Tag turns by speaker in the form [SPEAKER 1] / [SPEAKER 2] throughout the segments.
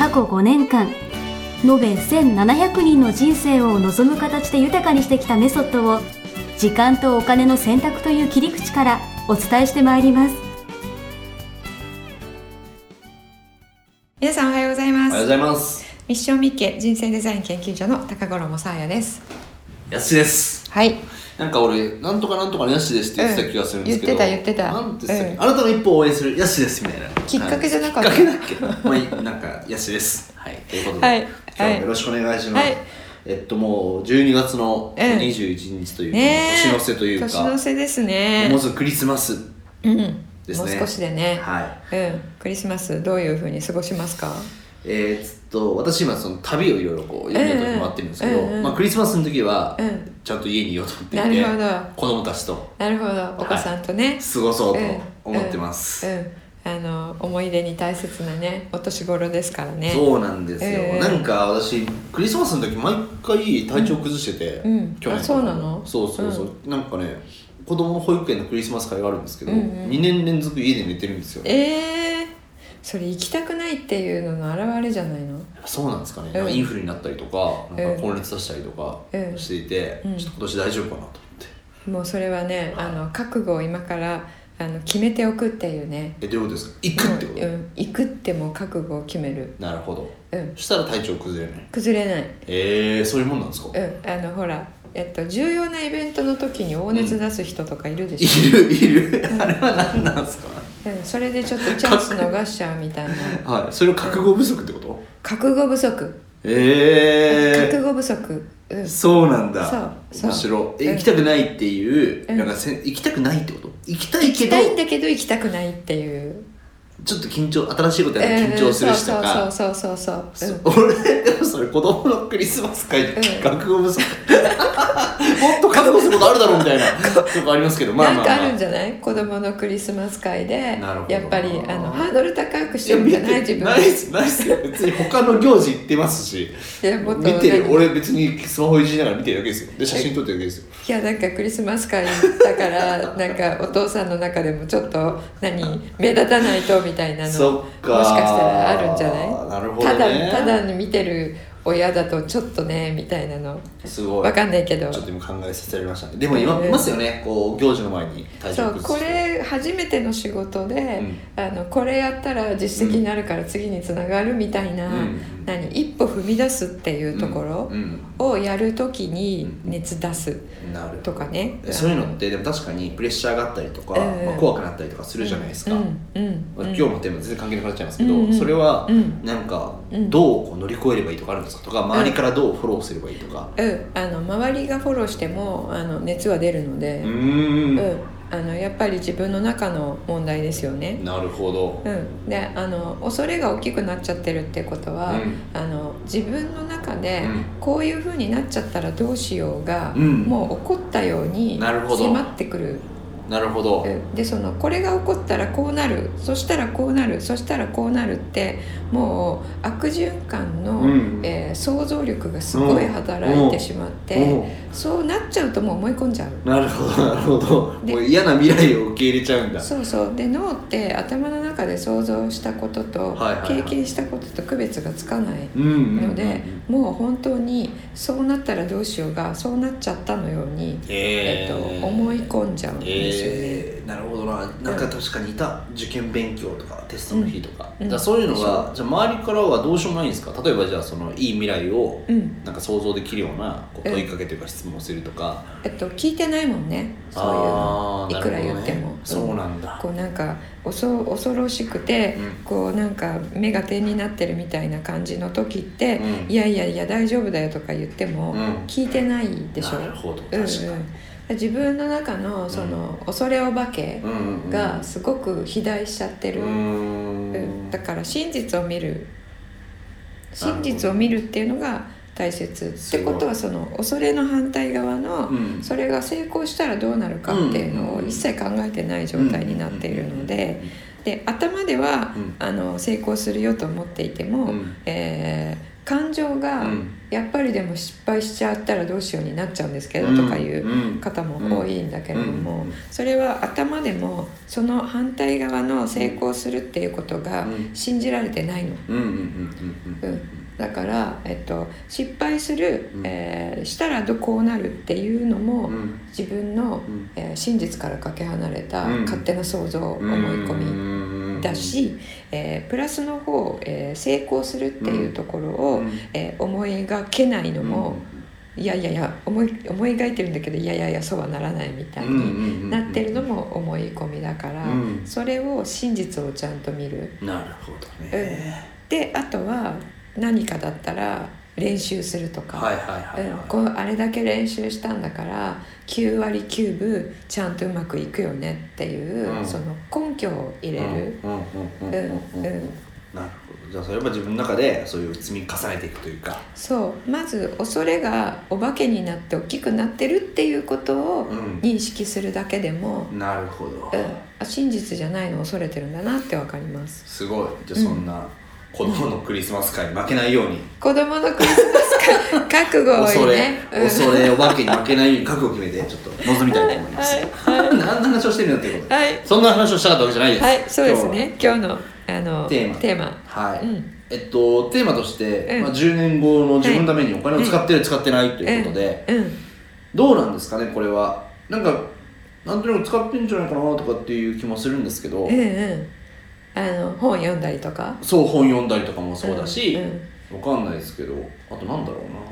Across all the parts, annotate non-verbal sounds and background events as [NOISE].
[SPEAKER 1] 過去5年間延べ1700人の人生を望む形で豊かにしてきたメソッドを時間とお金の選択という切り口からお伝えしてまいります
[SPEAKER 2] 皆さんおはようございます
[SPEAKER 3] おはようございます。
[SPEAKER 2] ミッションミッケ人生デザイン研究所の高頃もさあやです
[SPEAKER 3] やすしです。
[SPEAKER 2] はい
[SPEAKER 3] なんか俺、なんとかなんとかのやしですって言ってた気がするんですけど。
[SPEAKER 2] うん言ってた言ってた。
[SPEAKER 3] なんて言ってたっけ？
[SPEAKER 2] うん
[SPEAKER 3] あなたの一歩を応援するやしですみたいな。
[SPEAKER 2] きっかけじゃなかった。
[SPEAKER 3] きっかけだっけまあなんか、やしです。はい。ということで、
[SPEAKER 2] はい。
[SPEAKER 3] 今日もよろしくお願いします。
[SPEAKER 2] はい。
[SPEAKER 3] えっと、もう12月の
[SPEAKER 2] うん
[SPEAKER 3] 21日というか、
[SPEAKER 2] ねえ。
[SPEAKER 3] 年の瀬というか、
[SPEAKER 2] 年の瀬ですね。
[SPEAKER 3] もうすぐクリスマス
[SPEAKER 2] うん。
[SPEAKER 3] ですね。
[SPEAKER 2] もう少しでね、
[SPEAKER 3] はい。
[SPEAKER 2] うん。クリスマスどういうふうに過ごしますか？
[SPEAKER 3] えー、っと私今その旅をいろいろこういろんなとこ回ってるんですけど、
[SPEAKER 2] うんうん
[SPEAKER 3] まあ、クリスマスの時は
[SPEAKER 2] うん
[SPEAKER 3] ちゃんと家にいようと思っていて、
[SPEAKER 2] なるほど。
[SPEAKER 3] 子供たちと
[SPEAKER 2] なるほどお子さんとね、
[SPEAKER 3] 過ごそうと
[SPEAKER 2] うん
[SPEAKER 3] 思ってます、
[SPEAKER 2] うん、うんあの思い出に大切なねお年頃ですからね。
[SPEAKER 3] そうなんですよ、
[SPEAKER 2] ええ
[SPEAKER 3] なんか私クリスマスの時毎回体調崩してて、
[SPEAKER 2] うん。うん。
[SPEAKER 3] 去年
[SPEAKER 2] あそうなの？
[SPEAKER 3] そうそうそう、なんかね子供の保育園のクリスマス会があるんですけど、
[SPEAKER 2] うんうん。
[SPEAKER 3] 2年連続家で寝てるんですよ。
[SPEAKER 2] えー、それ行きたくないっていうのの表れじゃないの？
[SPEAKER 3] そうなんですかね、
[SPEAKER 2] うん。
[SPEAKER 3] インフルになったりとかなんか高熱出したりとか
[SPEAKER 2] うん。
[SPEAKER 3] していて、
[SPEAKER 2] うん。
[SPEAKER 3] ちょっと今年大丈夫かなと思って。
[SPEAKER 2] もうそれはねあの覚悟を今からあの決めておくっていうね。
[SPEAKER 3] えどうですか？行くってこと、
[SPEAKER 2] もううん、行くってもう覚悟を決める。
[SPEAKER 3] なるほど。
[SPEAKER 2] うん。
[SPEAKER 3] そしたら体調崩れない？
[SPEAKER 2] 崩れない。
[SPEAKER 3] ええー、そういうもんなんですか、
[SPEAKER 2] うん。あのほらえっと重要なイベントの時に大熱出す人とかいるでし
[SPEAKER 3] いるいる。あれは何なんですか？
[SPEAKER 2] ょ、うん、それでちょっとチャンス逃しちゃうみたいな。[LAUGHS]
[SPEAKER 3] はいそれは覚悟不足ってこと？
[SPEAKER 2] 覚悟不足。
[SPEAKER 3] ええ
[SPEAKER 2] 覚悟不足。うん。
[SPEAKER 3] そうなんだ。
[SPEAKER 2] そう。
[SPEAKER 3] 面白い。え
[SPEAKER 2] うん。
[SPEAKER 3] 行きたくないっていう、
[SPEAKER 2] うん。
[SPEAKER 3] なんかせ行きたくないってこと？行きたい
[SPEAKER 2] 行
[SPEAKER 3] けど。
[SPEAKER 2] きたいんだけど行きたくないっていう。
[SPEAKER 3] ちょっと緊張新しいことやると緊張するしとか、
[SPEAKER 2] うんそうそうそうそうそう、
[SPEAKER 3] そう俺でもそれ。子供のクリスマス会で
[SPEAKER 2] うん。
[SPEAKER 3] 覚悟不足もっと覚悟することあるだろうみたいな。とこありますけど。
[SPEAKER 2] うん、
[SPEAKER 3] まあまあ、まあ、
[SPEAKER 2] なんかあるんじゃない？子供のクリスマス会でやっぱりあのハードル高くしてるんじゃない？自分。
[SPEAKER 3] ないっすないっす。よ別に他の行事行ってますし。見てる。
[SPEAKER 2] 何
[SPEAKER 3] 俺別にスマホいじりながら見てるだけですよ。で写真撮ってるだけですよ。
[SPEAKER 2] いやなんかクリスマス会だから [LAUGHS] なんかお父さんの中でもちょっと何？目立たないとみたいなの。もしかしたらあるんじゃない？
[SPEAKER 3] なるほどね。
[SPEAKER 2] ただただに見てる親だとちょっとねみたいなの。
[SPEAKER 3] すごい。
[SPEAKER 2] わかんないけど。
[SPEAKER 3] ちょっと今考えさせられましたね。でも今
[SPEAKER 2] うん
[SPEAKER 3] いますよね。こう行事の前に体調
[SPEAKER 2] そうこれ初めての仕事で、あのこれやったら実績になるから次につながるみたいな、
[SPEAKER 3] うん。
[SPEAKER 2] 何一歩踏み出すっていうところ
[SPEAKER 3] うん。
[SPEAKER 2] をやるときに熱出すとかね。
[SPEAKER 3] そういうのってでも確かにプレッシャーがあったりとか、
[SPEAKER 2] うん
[SPEAKER 3] まあ、怖くなったりとかするじゃないですか、
[SPEAKER 2] うん。うん。
[SPEAKER 3] まあ
[SPEAKER 2] うん
[SPEAKER 3] 今日のテーマ全然関係なくなっちゃいますけど、
[SPEAKER 2] うんうん。
[SPEAKER 3] それは
[SPEAKER 2] うん。
[SPEAKER 3] なんか
[SPEAKER 2] うん。
[SPEAKER 3] どうこう乗り越えればいいとかあるんですか？とか周りからどうフォローすればいいとか。
[SPEAKER 2] うん、あの周りがフォローしてもあの熱は出るので。
[SPEAKER 3] う、
[SPEAKER 2] ん。
[SPEAKER 3] ん。
[SPEAKER 2] あのやっぱり自分の中の問題ですよね。
[SPEAKER 3] なるほど。
[SPEAKER 2] うん、であの恐れが大きくなっちゃってるってことは、
[SPEAKER 3] うん。
[SPEAKER 2] あの自分の中で
[SPEAKER 3] うん。
[SPEAKER 2] こういうふうになっちゃったらどうしようが、
[SPEAKER 3] うん。
[SPEAKER 2] もう起こったように
[SPEAKER 3] なるほど。
[SPEAKER 2] 迫ってくる
[SPEAKER 3] なるほど。
[SPEAKER 2] うんでそのこれが起こったらこうなるそしたらこうなるそしたらこうなるってもう悪循環の、
[SPEAKER 3] うん。
[SPEAKER 2] えー想像力がすごい働いてしまって、
[SPEAKER 3] おう。
[SPEAKER 2] そうなっちゃうともう思い込んじゃう。
[SPEAKER 3] なるほどなるほど。
[SPEAKER 2] で
[SPEAKER 3] もう嫌な未来を受け入れちゃうんだ。
[SPEAKER 2] そうそう。で脳って頭の中で想像したことと経験したことと区別がつかない
[SPEAKER 3] うんうんうん
[SPEAKER 2] ので、もう本当にそうなったらどうしようがそうなっちゃったのように、え
[SPEAKER 3] え
[SPEAKER 2] っと、思い込んじゃうんですよね。
[SPEAKER 3] えー、なるほどな。なんか確かにいた受験勉強とかテストの日とか,、
[SPEAKER 2] うん。
[SPEAKER 3] だからそういうのがじゃあ周りからはどうしようもないんですか？例えばじゃあそのいい未来を
[SPEAKER 2] うん。
[SPEAKER 3] なんか想像できるようなこう
[SPEAKER 2] うん。
[SPEAKER 3] 問いかけというか質問をするとか、
[SPEAKER 2] えっと、聞いてないもんね。そういうの。いくら言っても、
[SPEAKER 3] そうなんだ。
[SPEAKER 2] こうなんか恐恐ろしくて、
[SPEAKER 3] うん。
[SPEAKER 2] こうなんか目が点になってるみたいな感じの時って、
[SPEAKER 3] うん。
[SPEAKER 2] いやいやいや大丈夫だよとか言っても、
[SPEAKER 3] うん。
[SPEAKER 2] 聞いてないでしょ？
[SPEAKER 3] なるほど。
[SPEAKER 2] うんうん。
[SPEAKER 3] 確かに
[SPEAKER 2] 自分の中のその、恐れお化けがすごく肥大しちゃってる、だから真実を見る。真実を見るっていうのが大切。ってことはその恐れの反対側の、
[SPEAKER 3] うん。
[SPEAKER 2] それが成功したらどうなるかっていうのを一切考えてない状態になっているので。で頭では、
[SPEAKER 3] うん。
[SPEAKER 2] あの成功するよと思っていても、
[SPEAKER 3] うん。
[SPEAKER 2] えー感情が、
[SPEAKER 3] うん
[SPEAKER 2] やっぱりでも失敗しちゃったらどうしようになっちゃうんですけど、
[SPEAKER 3] うん
[SPEAKER 2] とかいう方も多いんだけれども、
[SPEAKER 3] うん
[SPEAKER 2] それは頭でもその反対側の成功するっていうことが
[SPEAKER 3] うん。
[SPEAKER 2] 信じられてないの。
[SPEAKER 3] うん
[SPEAKER 2] だから、えっと、失敗する、
[SPEAKER 3] うん。
[SPEAKER 2] えーしたらどこうなるっていうのも、
[SPEAKER 3] うん。うん
[SPEAKER 2] 自分の、
[SPEAKER 3] うん。
[SPEAKER 2] えー真実からかけ離れた
[SPEAKER 3] うん。
[SPEAKER 2] 勝手な想像、思い込み。だし、えープラスの方、えー成功するっていうところを、
[SPEAKER 3] うん。
[SPEAKER 2] えー思い描けないのも、いやいやいや思い思い描いてるんだけどいやいやいやそうはならないみたいになってるのも思い込みだから、
[SPEAKER 3] うん。
[SPEAKER 2] それを真実をちゃんと見る。
[SPEAKER 3] なるほどね、
[SPEAKER 2] であとは何かだったら練習するとか、
[SPEAKER 3] はいはいはい
[SPEAKER 2] うん
[SPEAKER 3] はい
[SPEAKER 2] こうあれだけ練習したんだから9割9分ちゃんとうまくいくよねっていう、
[SPEAKER 3] うん。
[SPEAKER 2] その根拠を入れる。
[SPEAKER 3] うんうんうんうん
[SPEAKER 2] うんうん。
[SPEAKER 3] なるほど。じゃあそれは自分の中でそういう積み重ねていくというか。
[SPEAKER 2] そう。まず恐れがお化けになって大きくなってるっていうことを
[SPEAKER 3] うん。
[SPEAKER 2] 認識するだけでも、
[SPEAKER 3] なるほど、
[SPEAKER 2] うん。あ真実じゃないのを恐れてるんだなってわかります。
[SPEAKER 3] すごい。じゃあそんな子供のクリスマス会に負けないように、
[SPEAKER 2] 子供のクリスマス会覚悟を
[SPEAKER 3] 恐れ、
[SPEAKER 2] ね、うん
[SPEAKER 3] 恐れお化けに負けないように覚悟を決めてちょっと臨みたいと思います、
[SPEAKER 2] はい
[SPEAKER 3] 何の話をしてるんだっていうことで、
[SPEAKER 2] はい。
[SPEAKER 3] そんな話をしたかったわけじゃないです。
[SPEAKER 2] はいそうですね。今日のあの
[SPEAKER 3] テーマ。
[SPEAKER 2] テーマ。
[SPEAKER 3] ははい、
[SPEAKER 2] うん。
[SPEAKER 3] えっとテーマとして、
[SPEAKER 2] うん。
[SPEAKER 3] まあ、10年後の自分のためにお金を使ってる、使ってないということで、
[SPEAKER 2] うん。
[SPEAKER 3] どうなんですかねこれは。なんかなんとなく使ってんじゃないかなとかっていう気もするんですけど、
[SPEAKER 2] うんうんあの本読んだりとか？
[SPEAKER 3] そう本読んだりとかもそうだし、
[SPEAKER 2] うん
[SPEAKER 3] わかんないですけどあとなんだろうな。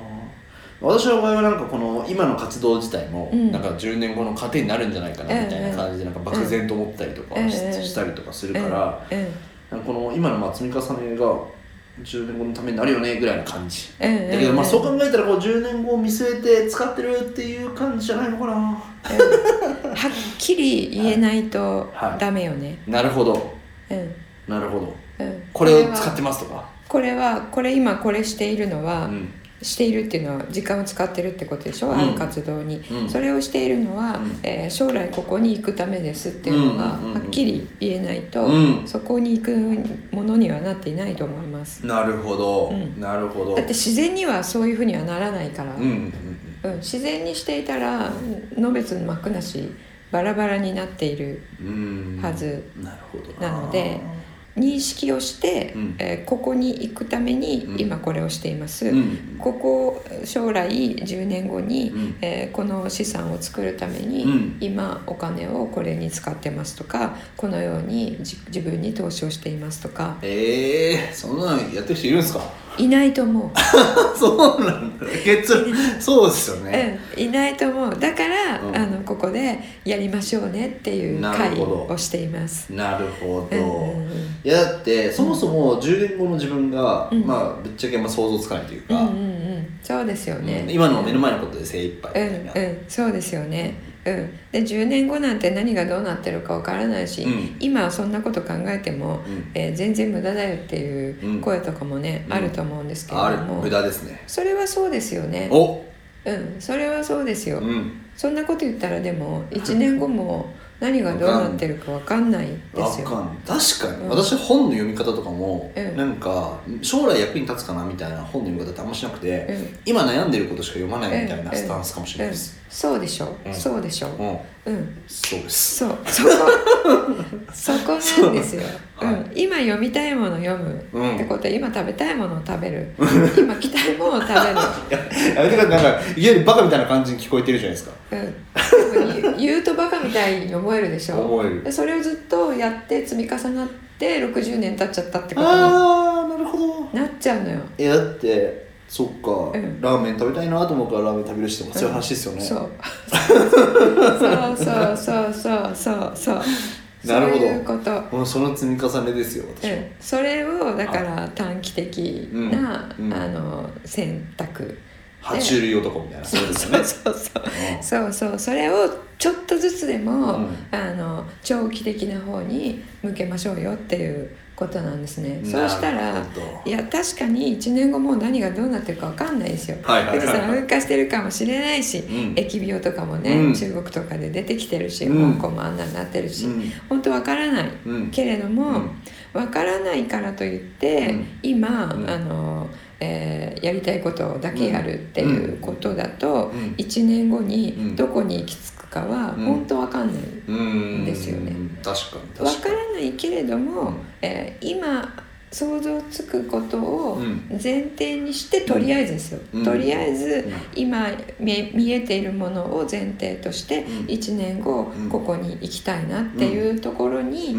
[SPEAKER 3] 私の場合はなんかこの今の活動自体も、
[SPEAKER 2] うん。
[SPEAKER 3] なんか10年後の糧になるんじゃないかなみたいな感じでなんか漠然と思ったりとかし,、たりとかするから、この今のまあ積み重ねが10年後のためになるよねぐらいな感じ、だけどまあそう考えたらこう10年後を見据えて使ってるっていう感じじゃないのかな。
[SPEAKER 2] はっきり言えないと
[SPEAKER 3] はい。
[SPEAKER 2] ダメよね、
[SPEAKER 3] なるほど。
[SPEAKER 2] うん
[SPEAKER 3] なるほど。
[SPEAKER 2] うん、
[SPEAKER 3] これを使
[SPEAKER 2] は
[SPEAKER 3] ってますとか？
[SPEAKER 2] これはこれ今これしているのは、
[SPEAKER 3] うん。
[SPEAKER 2] しているっていうのは時間を使ってるってことでしょ、
[SPEAKER 3] うん。
[SPEAKER 2] ある活動に、
[SPEAKER 3] うん。
[SPEAKER 2] それをしているのは、
[SPEAKER 3] うん。
[SPEAKER 2] えー将来ここに行くためですっていうのがはっきり言えないと、
[SPEAKER 3] うん。
[SPEAKER 2] そこに行くものにはなっていないと思います。
[SPEAKER 3] なるほど、
[SPEAKER 2] うん。
[SPEAKER 3] なるほど。
[SPEAKER 2] だって自然にはそういうふうにはならないから、
[SPEAKER 3] うんうんうん
[SPEAKER 2] うん。自然にしていたらのべつ幕なしバラバラになっている
[SPEAKER 3] うん。
[SPEAKER 2] はず
[SPEAKER 3] な
[SPEAKER 2] ので認識をして、
[SPEAKER 3] うん。
[SPEAKER 2] えーここに行くために
[SPEAKER 3] うん。
[SPEAKER 2] 今これをしています、
[SPEAKER 3] うん。
[SPEAKER 2] ここ将来10年後に、
[SPEAKER 3] うん。
[SPEAKER 2] えーこの資産を作るために、
[SPEAKER 3] うん。
[SPEAKER 2] 今お金をこれに使ってますとかこのようにじ自分に投資をしていますとか。
[SPEAKER 3] ええー、そんなのやってる人いるんですか？
[SPEAKER 2] いないと思う、[LAUGHS]
[SPEAKER 3] そうなんだ。結論。そうですよね、
[SPEAKER 2] うん、いないと思う。だから、
[SPEAKER 3] うん。
[SPEAKER 2] あのここでやりましょうねっていう会をしています。
[SPEAKER 3] なるほど、
[SPEAKER 2] うん
[SPEAKER 3] いやだってそもそも10年後の自分が、
[SPEAKER 2] うん。
[SPEAKER 3] まあぶっちゃけまあ想像つかないというか、
[SPEAKER 2] うんうんうん、そうですよね、
[SPEAKER 3] うん。今の目の前のことで精一杯
[SPEAKER 2] うん
[SPEAKER 3] みたいな、
[SPEAKER 2] うん、そうですよね、うん、で10年後なんて何がどうなってるかわからないし、
[SPEAKER 3] うん。
[SPEAKER 2] 今はそんなこと考えても、
[SPEAKER 3] うん。
[SPEAKER 2] えー全然無駄だよっていう
[SPEAKER 3] うん。
[SPEAKER 2] 声とかもね、
[SPEAKER 3] うん。
[SPEAKER 2] あると思うんですけれども、
[SPEAKER 3] 無駄ですね。
[SPEAKER 2] それはそうですよね。
[SPEAKER 3] お。
[SPEAKER 2] うん。それはそうですよ、
[SPEAKER 3] うん。
[SPEAKER 2] そんなこと言ったらでも1年後も何がどうなってるかわかんないですよ。
[SPEAKER 3] わかんない。確かに、
[SPEAKER 2] うん。
[SPEAKER 3] 私本の読み方とかも、
[SPEAKER 2] うん。
[SPEAKER 3] なんか将来役に立つかなみたいな本の読み方ってあんましなくて、
[SPEAKER 2] うん。
[SPEAKER 3] 今悩んでることしか読まないみたいな
[SPEAKER 2] うん
[SPEAKER 3] スタンスかもしれないです、
[SPEAKER 2] うん、そうでしょ、
[SPEAKER 3] うん。
[SPEAKER 2] そうでしょ。
[SPEAKER 3] うん
[SPEAKER 2] うん。
[SPEAKER 3] そうです。
[SPEAKER 2] そう。そこそこなんですよ、
[SPEAKER 3] そう。はい。
[SPEAKER 2] うん、今読みたいもの読む、
[SPEAKER 3] うん。
[SPEAKER 2] ってことは今食べたいものを食べる。今着たいものを食べる、[LAUGHS]
[SPEAKER 3] やめてください。なんかいわゆるバカみたいな感じに聞こえてるじゃないですか。
[SPEAKER 2] うん、でも言う言うとバカみたいに思えるでしょ。
[SPEAKER 3] 思える。
[SPEAKER 2] でそれをずっとやって積み重なって60年経っちゃったってことに
[SPEAKER 3] ああなるほど。
[SPEAKER 2] なっちゃうのよ。
[SPEAKER 3] いやだってそっか、
[SPEAKER 2] うん。
[SPEAKER 3] ラーメン食べたいなと思うからラーメン食べる人もそういう話ですよね、
[SPEAKER 2] そう。[LAUGHS] そうそうそうそうそうそう。
[SPEAKER 3] なるほど。
[SPEAKER 2] そういうこと。
[SPEAKER 3] もうその積み重ねですよ私は、
[SPEAKER 2] うん、それをだから短期的な、
[SPEAKER 3] うんうん。
[SPEAKER 2] あの選択
[SPEAKER 3] 爬虫類男みたいな。
[SPEAKER 2] そう
[SPEAKER 3] です
[SPEAKER 2] そう。そうそうそうそう。それをちょっとずつでも、
[SPEAKER 3] うん。
[SPEAKER 2] あの長期的な方に向けましょうよっていうことなんですね。そうしたらいや確かに1年後もう何がどうなってるか分かんないですよ。
[SPEAKER 3] はいはいはいはい。
[SPEAKER 2] 富士山噴火してるかもしれないし、
[SPEAKER 3] うん。
[SPEAKER 2] 疫病とかもね、
[SPEAKER 3] うん。
[SPEAKER 2] 中国とかで出てきてるし、
[SPEAKER 3] うん。
[SPEAKER 2] 香港もあんなになってるし、
[SPEAKER 3] うん。
[SPEAKER 2] 本当分からない、
[SPEAKER 3] うん。
[SPEAKER 2] けれども、
[SPEAKER 3] うん。
[SPEAKER 2] 分からないからといって、
[SPEAKER 3] うん。
[SPEAKER 2] 今、
[SPEAKER 3] うん。
[SPEAKER 2] あのえーやりたいことだけやるっていうことだと、
[SPEAKER 3] うん。
[SPEAKER 2] 1年後
[SPEAKER 3] うん。
[SPEAKER 2] にどこに行き着くかは
[SPEAKER 3] うん。
[SPEAKER 2] 本当分かんない、
[SPEAKER 3] うん
[SPEAKER 2] ですよね。
[SPEAKER 3] 確かに
[SPEAKER 2] 分か
[SPEAKER 3] ら
[SPEAKER 2] ないけれども、
[SPEAKER 3] うん。
[SPEAKER 2] えー今想像つくことを
[SPEAKER 3] うん。
[SPEAKER 2] 前提にしてとりあえずですよ、
[SPEAKER 3] うん。
[SPEAKER 2] とりあえず
[SPEAKER 3] うん。
[SPEAKER 2] 今見見えているものを前提として
[SPEAKER 3] うん。
[SPEAKER 2] 1年後
[SPEAKER 3] うん。
[SPEAKER 2] ここに行きたいなっていうところに、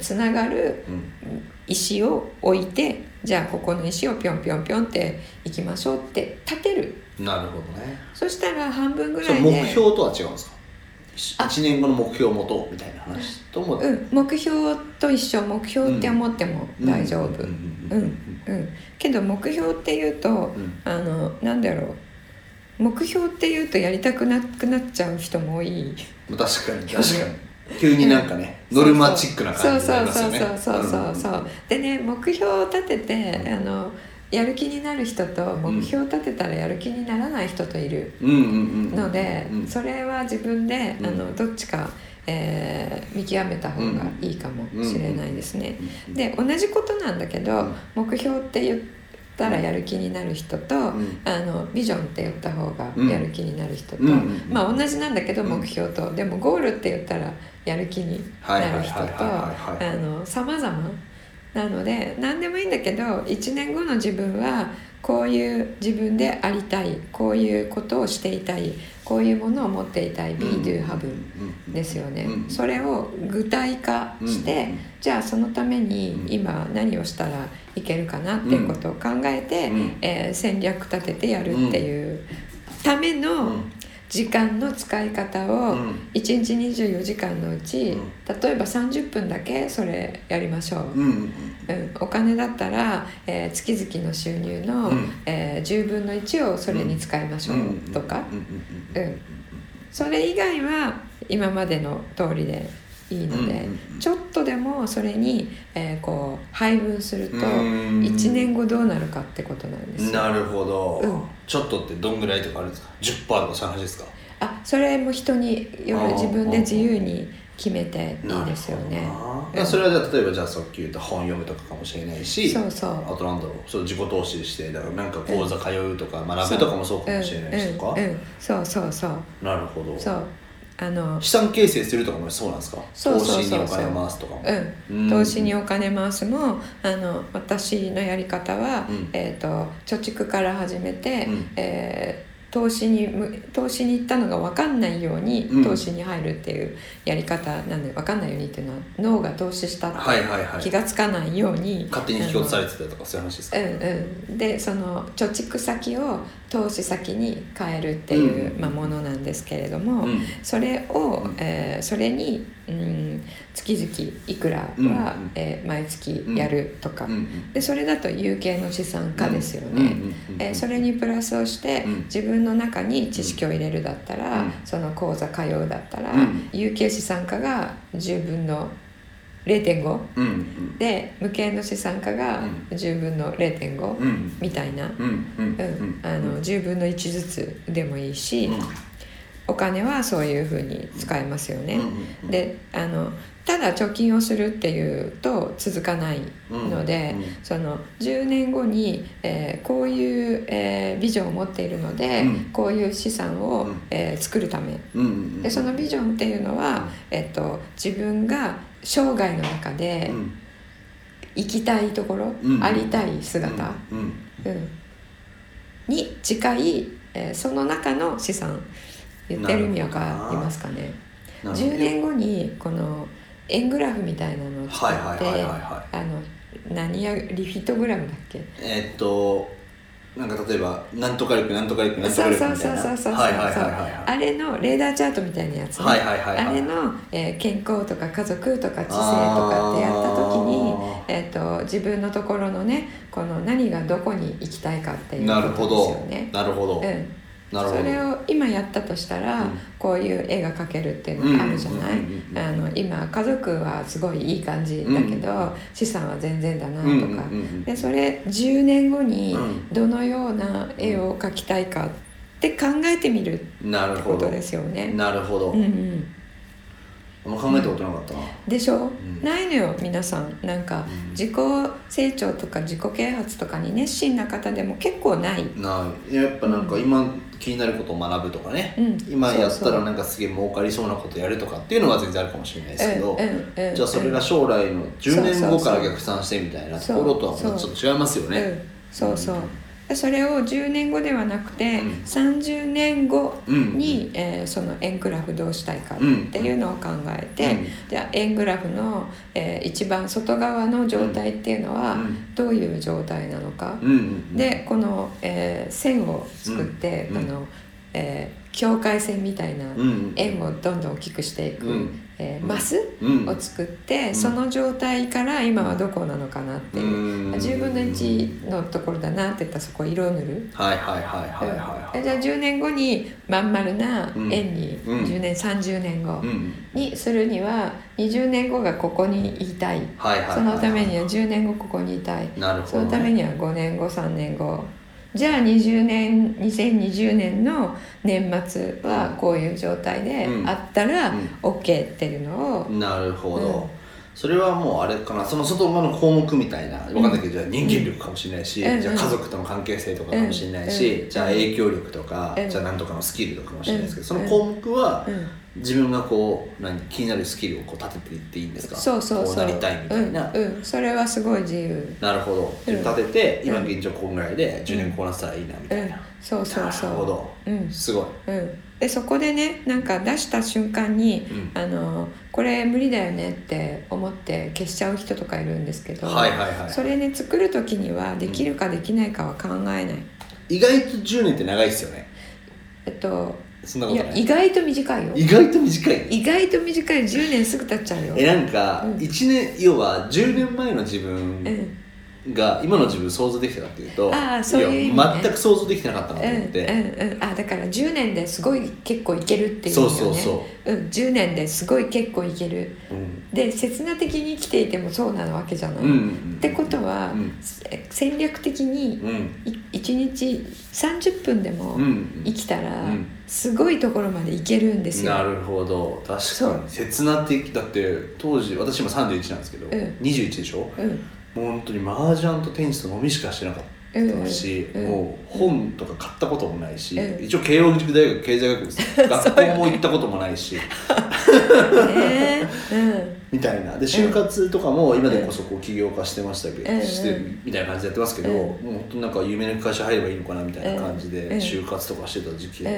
[SPEAKER 2] つながる
[SPEAKER 3] うん。
[SPEAKER 2] 石を置いてじゃあここの石をぴょんぴょんぴょんって行きましょうって立てる。
[SPEAKER 3] なるほどね。
[SPEAKER 2] そしたら半分ぐらいで
[SPEAKER 3] 目標とは違うんですか？
[SPEAKER 2] あ
[SPEAKER 3] 1年後の目標を持とうみたいな話とも。
[SPEAKER 2] うん、目標と一緒目標って思っても大丈夫、
[SPEAKER 3] うん
[SPEAKER 2] うんうん、けど目標っていうと、
[SPEAKER 3] ん。
[SPEAKER 2] あのなんだろう。目標っていうとやりたくなくなっちゃう人も多い。
[SPEAKER 3] まあ確かに確かに。急になんかねノルマチックな感じになりますよね。
[SPEAKER 2] そうそうそうそうそうそう。でね目標を立ててあのやる気になる人と目標を立てたらやる気にならない人といるので、
[SPEAKER 3] うん
[SPEAKER 2] それは自分で、
[SPEAKER 3] うん。
[SPEAKER 2] あのどっちか、えー見極めた方がいいかもしれないですね。
[SPEAKER 3] うん
[SPEAKER 2] で同じことなんだけど、
[SPEAKER 3] うん。
[SPEAKER 2] 目標って言ったらやる気になる人と、
[SPEAKER 3] ん。
[SPEAKER 2] あのビジョンって言った方が
[SPEAKER 3] うん。
[SPEAKER 2] やる気になる人と、まあ同じなんだけど
[SPEAKER 3] うん。
[SPEAKER 2] 目標と、でもゴールって言ったらやる気になる人と
[SPEAKER 3] はいはい
[SPEAKER 2] なので何でもいいんだけど1年後の自分はこういう自分でありたいこういうことをしていたいこういうものを持っていたい Be Do Have ですよね、
[SPEAKER 3] うん。
[SPEAKER 2] それを具体化して、
[SPEAKER 3] うん。
[SPEAKER 2] じゃあそのために
[SPEAKER 3] うん。
[SPEAKER 2] 今何をしたらいけるかなっていうことを考えて、
[SPEAKER 3] うん。
[SPEAKER 2] えー戦略立ててやるっていうため
[SPEAKER 3] う
[SPEAKER 2] の
[SPEAKER 3] ん
[SPEAKER 2] 時間の使い方を
[SPEAKER 3] うん。
[SPEAKER 2] 1日24時間のうち、
[SPEAKER 3] うん。
[SPEAKER 2] 例えば30分だけそれやりましょう。
[SPEAKER 3] うん
[SPEAKER 2] お金だったら、えー月々の収入の、
[SPEAKER 3] うん。
[SPEAKER 2] えー10分の1をそれに使いましょ
[SPEAKER 3] う
[SPEAKER 2] とか、
[SPEAKER 3] うん
[SPEAKER 2] それ以外は今までの通りでいいので、
[SPEAKER 3] うん
[SPEAKER 2] ちょっとでもそれに、えーこう配分すると
[SPEAKER 3] うん。
[SPEAKER 2] 1年後どうなるかってことなんですよ。
[SPEAKER 3] なるほど、
[SPEAKER 2] うん。
[SPEAKER 3] ちょっとってどんぐらいとかあるんですか？10%とかそういう話ですか？
[SPEAKER 2] あそれも人による自分で自由に決めていいですよね。うん。
[SPEAKER 3] それはじゃあ例えばじゃあさっき言った本読むとかかもしれないし
[SPEAKER 2] そうそう。
[SPEAKER 3] あとなんだろうそう自己投資してだからなんか講座通うとか、学ぶとかもそうかもしれないしとか、
[SPEAKER 2] うんうんうん。そうそうそう。
[SPEAKER 3] なるほど。
[SPEAKER 2] そうあの
[SPEAKER 3] 資産形成するとかもそうなんですか？
[SPEAKER 2] そうそうそうそう。
[SPEAKER 3] 投資にお金回すとかも。
[SPEAKER 2] うん、
[SPEAKER 3] うん。
[SPEAKER 2] 投資にお金回すもあの私のやり方は、
[SPEAKER 3] うん。
[SPEAKER 2] えー、と貯蓄から始めて、
[SPEAKER 3] うん。
[SPEAKER 2] えー投資にむ投資に行ったのが分かんないように
[SPEAKER 3] うん。
[SPEAKER 2] 投資に入るっていうやり方なんで分かんないようにっていうのは脳が投資したって気がつかないように
[SPEAKER 3] 勝手に引き落とされてたとかそういう話ですか？
[SPEAKER 2] うん。うん、でその貯蓄先を投資先に変えるっていう、
[SPEAKER 3] うん。
[SPEAKER 2] まあ、ものなんですけれども、
[SPEAKER 3] うん。
[SPEAKER 2] それを、
[SPEAKER 3] うん。
[SPEAKER 2] えーそれに、うん、月々いくらは、
[SPEAKER 3] うん。うん。
[SPEAKER 2] えー毎月やるとか、
[SPEAKER 3] うん。うん。
[SPEAKER 2] でそれだと有形の資産家ですよね。えーそれにプラスをして、
[SPEAKER 3] うん。
[SPEAKER 2] 自分の中に知識を入れるだったら、
[SPEAKER 3] うん。
[SPEAKER 2] その講座通うだったら、
[SPEAKER 3] うん。
[SPEAKER 2] 有形資産家が10分の0.5
[SPEAKER 3] うんうん。
[SPEAKER 2] で無形の資産家が10分の0.5、
[SPEAKER 3] うん。
[SPEAKER 2] みたいな、
[SPEAKER 3] うん
[SPEAKER 2] あの10分の1ずつでもいいし、
[SPEAKER 3] うん
[SPEAKER 2] お金はそういうふうに使えますよね。であのただ貯金をするっていうと続かないので、
[SPEAKER 3] うんうん
[SPEAKER 2] その10年後に、えーこういう、えービジョンを持っているので、
[SPEAKER 3] うん。
[SPEAKER 2] こういう資産を、
[SPEAKER 3] うん。
[SPEAKER 2] えー作るため。でそのビジョンっていうのは、えっと、自分が生涯の中で
[SPEAKER 3] うん。
[SPEAKER 2] 生きたいところ、
[SPEAKER 3] うん
[SPEAKER 2] ありたい姿、
[SPEAKER 3] うん。
[SPEAKER 2] うん。に近い、えーその中の資産言ってる意味わかりますかね。
[SPEAKER 3] なるほど
[SPEAKER 2] 10年後にこの円グラフみたいなのを使
[SPEAKER 3] はい
[SPEAKER 2] って何やリフィトグラムだっけ？
[SPEAKER 3] えーっとなんか例えばなんとか力なんとか力なんとか
[SPEAKER 2] そうそう
[SPEAKER 3] 力みたいな。
[SPEAKER 2] そうそうそうそう
[SPEAKER 3] はいはいはいはい
[SPEAKER 2] あれのレーダーチャートみたいなやつね。
[SPEAKER 3] はいはいはいはい
[SPEAKER 2] あれの、えー健康とか家族とか知性とかってやった時に
[SPEAKER 3] あ、
[SPEAKER 2] えー、と自分のところのねこの何がどこに行きたいかっていうことです
[SPEAKER 3] ど
[SPEAKER 2] よね。
[SPEAKER 3] なるほど、
[SPEAKER 2] うん
[SPEAKER 3] なるほど
[SPEAKER 2] それを今やったとしたら、
[SPEAKER 3] うん。
[SPEAKER 2] こういう絵が描けるっていうのがあるじゃない、あの今家族はすごいいい感じだけど、資産は全然だなとか、でそれ10年後に
[SPEAKER 3] うん。
[SPEAKER 2] どのような絵を描きたいかって考えてみるっ
[SPEAKER 3] なるほど
[SPEAKER 2] てことですよね。
[SPEAKER 3] なるほど、
[SPEAKER 2] うんうん。
[SPEAKER 3] あんま考えたことなかったな、
[SPEAKER 2] でしょ、
[SPEAKER 3] ん。
[SPEAKER 2] ないのよ皆さん。なんか
[SPEAKER 3] うん。
[SPEAKER 2] 自己成長とか自己啓発とかに熱心な方でも結構ない。
[SPEAKER 3] ない。やっぱなんか今気になることを学ぶとかね、
[SPEAKER 2] うん。
[SPEAKER 3] 今やったらなんかすげえ儲かりそうなことやるとかっていうのは全然あるかもしれないですけど、じゃあそれが将来の10年後から逆算してみたいなところとはちょっと違いますよね。
[SPEAKER 2] うん、そうそう。でそれを10年後ではなくて、
[SPEAKER 3] うん。
[SPEAKER 2] 30年後
[SPEAKER 3] うん
[SPEAKER 2] に、えーその円グラフどうしたいかっていうのを考えて、
[SPEAKER 3] うん。
[SPEAKER 2] じゃあ円グラフの、えー一番外側の状態っていうのは
[SPEAKER 3] うん。
[SPEAKER 2] どういう状態なのか、でこの、えー線を作って、
[SPEAKER 3] うん
[SPEAKER 2] あのえー境界線みたいな円をどんどん大きくしていく、
[SPEAKER 3] うん
[SPEAKER 2] えーマス
[SPEAKER 3] うん。
[SPEAKER 2] を作って、
[SPEAKER 3] ん。
[SPEAKER 2] その状態から今はどこなのかなっていう、
[SPEAKER 3] うん。
[SPEAKER 2] 10分の1のところだなって言ったらそこ色を塗る。
[SPEAKER 3] はいはいはいはいはい
[SPEAKER 2] じゃあ10年後にまん丸な円に、
[SPEAKER 3] うん。
[SPEAKER 2] 10年30年後
[SPEAKER 3] うん。
[SPEAKER 2] にするには20年後がここにいたい。そのためには10年後ここにいたい。
[SPEAKER 3] なるほどね。
[SPEAKER 2] そのためには5年後3年後じゃあ20年2020年の年末はこういう状態で
[SPEAKER 3] うん。
[SPEAKER 2] あったら
[SPEAKER 3] うん。
[SPEAKER 2] OK っていうのを、
[SPEAKER 3] なるほど、
[SPEAKER 2] うん。
[SPEAKER 3] それはもうあれかな。その外側の項目みたいな分かんないけど、じゃあ人間力かもしれないし、
[SPEAKER 2] うん。
[SPEAKER 3] じゃあ家族との関係性とかかもしれないし、
[SPEAKER 2] うん。
[SPEAKER 3] じゃあ影響力とか、
[SPEAKER 2] うん。
[SPEAKER 3] じゃあ何とかのスキルとかかもしれないですけど、
[SPEAKER 2] うん。
[SPEAKER 3] その項目は
[SPEAKER 2] うん
[SPEAKER 3] 自分がこう何気になるスキルをこう立てていっていいんですか？
[SPEAKER 2] そうそうそう。
[SPEAKER 3] こうなりたいみたいな、
[SPEAKER 2] うんうん、それはすごい自由。
[SPEAKER 3] なるほど。
[SPEAKER 2] うん。
[SPEAKER 3] 立てて、今
[SPEAKER 2] うん。
[SPEAKER 3] 現状こんぐらいで10年こうなったらいいなみたいな、
[SPEAKER 2] うん。そうそうそう。
[SPEAKER 3] なるほど、
[SPEAKER 2] うん。
[SPEAKER 3] すごい。
[SPEAKER 2] うん、でそこでねなんか出した瞬間に、
[SPEAKER 3] うん。
[SPEAKER 2] あのこれ無理だよねって思って消しちゃう人とかいるんですけど、
[SPEAKER 3] はいはいはい。
[SPEAKER 2] それね作る時にはできるかできないかは考えない、
[SPEAKER 3] 意外と10年って長いですよね。
[SPEAKER 2] えっと
[SPEAKER 3] そんなことない。
[SPEAKER 2] 意外と短いよ。
[SPEAKER 3] 意外と短い？
[SPEAKER 2] 意外と短い。10年すぐ経っちゃうよ。
[SPEAKER 3] えなんか
[SPEAKER 2] うん。
[SPEAKER 3] 1年要は10年前の自分
[SPEAKER 2] うん
[SPEAKER 3] が今の自分想像できたかっていうと
[SPEAKER 2] あーそういう
[SPEAKER 3] 全く想像できてなかったなと
[SPEAKER 2] うん
[SPEAKER 3] 思って、
[SPEAKER 2] うんうん、あだから10年ですごい結構いけるっていうね。
[SPEAKER 3] そうそうそ
[SPEAKER 2] う。ん、10年ですごい結構いける。
[SPEAKER 3] うん。
[SPEAKER 2] で刹那的に生きていてもそうなわけじゃない、
[SPEAKER 3] うんうん
[SPEAKER 2] ってことは、
[SPEAKER 3] うん。
[SPEAKER 2] せ戦略的に
[SPEAKER 3] うん。
[SPEAKER 2] い1日30分でも
[SPEAKER 3] うん
[SPEAKER 2] 生きたら、
[SPEAKER 3] うん。
[SPEAKER 2] すごいところまで行けるんですよ。
[SPEAKER 3] なるほど。確かに。刹那的だって当時私今31なんですけど、
[SPEAKER 2] ん。
[SPEAKER 3] 21でしょ？
[SPEAKER 2] うん
[SPEAKER 3] もう本当に麻雀とテニスと飲みしかしてなかった。し、
[SPEAKER 2] うん
[SPEAKER 3] もう本とか買ったこともないし、
[SPEAKER 2] うん。
[SPEAKER 3] 一応慶応義塾大学経済学部です [LAUGHS] 学校も行ったこともないし。[LAUGHS]
[SPEAKER 2] ねうん。
[SPEAKER 3] みたいな。で就活とかも今でこそこう起業家してましたけど、
[SPEAKER 2] うん。
[SPEAKER 3] してるみたいな感じでやってますけど、
[SPEAKER 2] うん。
[SPEAKER 3] もう本当になんか有名な会社入ればいいのかなみたいな感じで
[SPEAKER 2] うん。
[SPEAKER 3] 就活とかしてた時期だか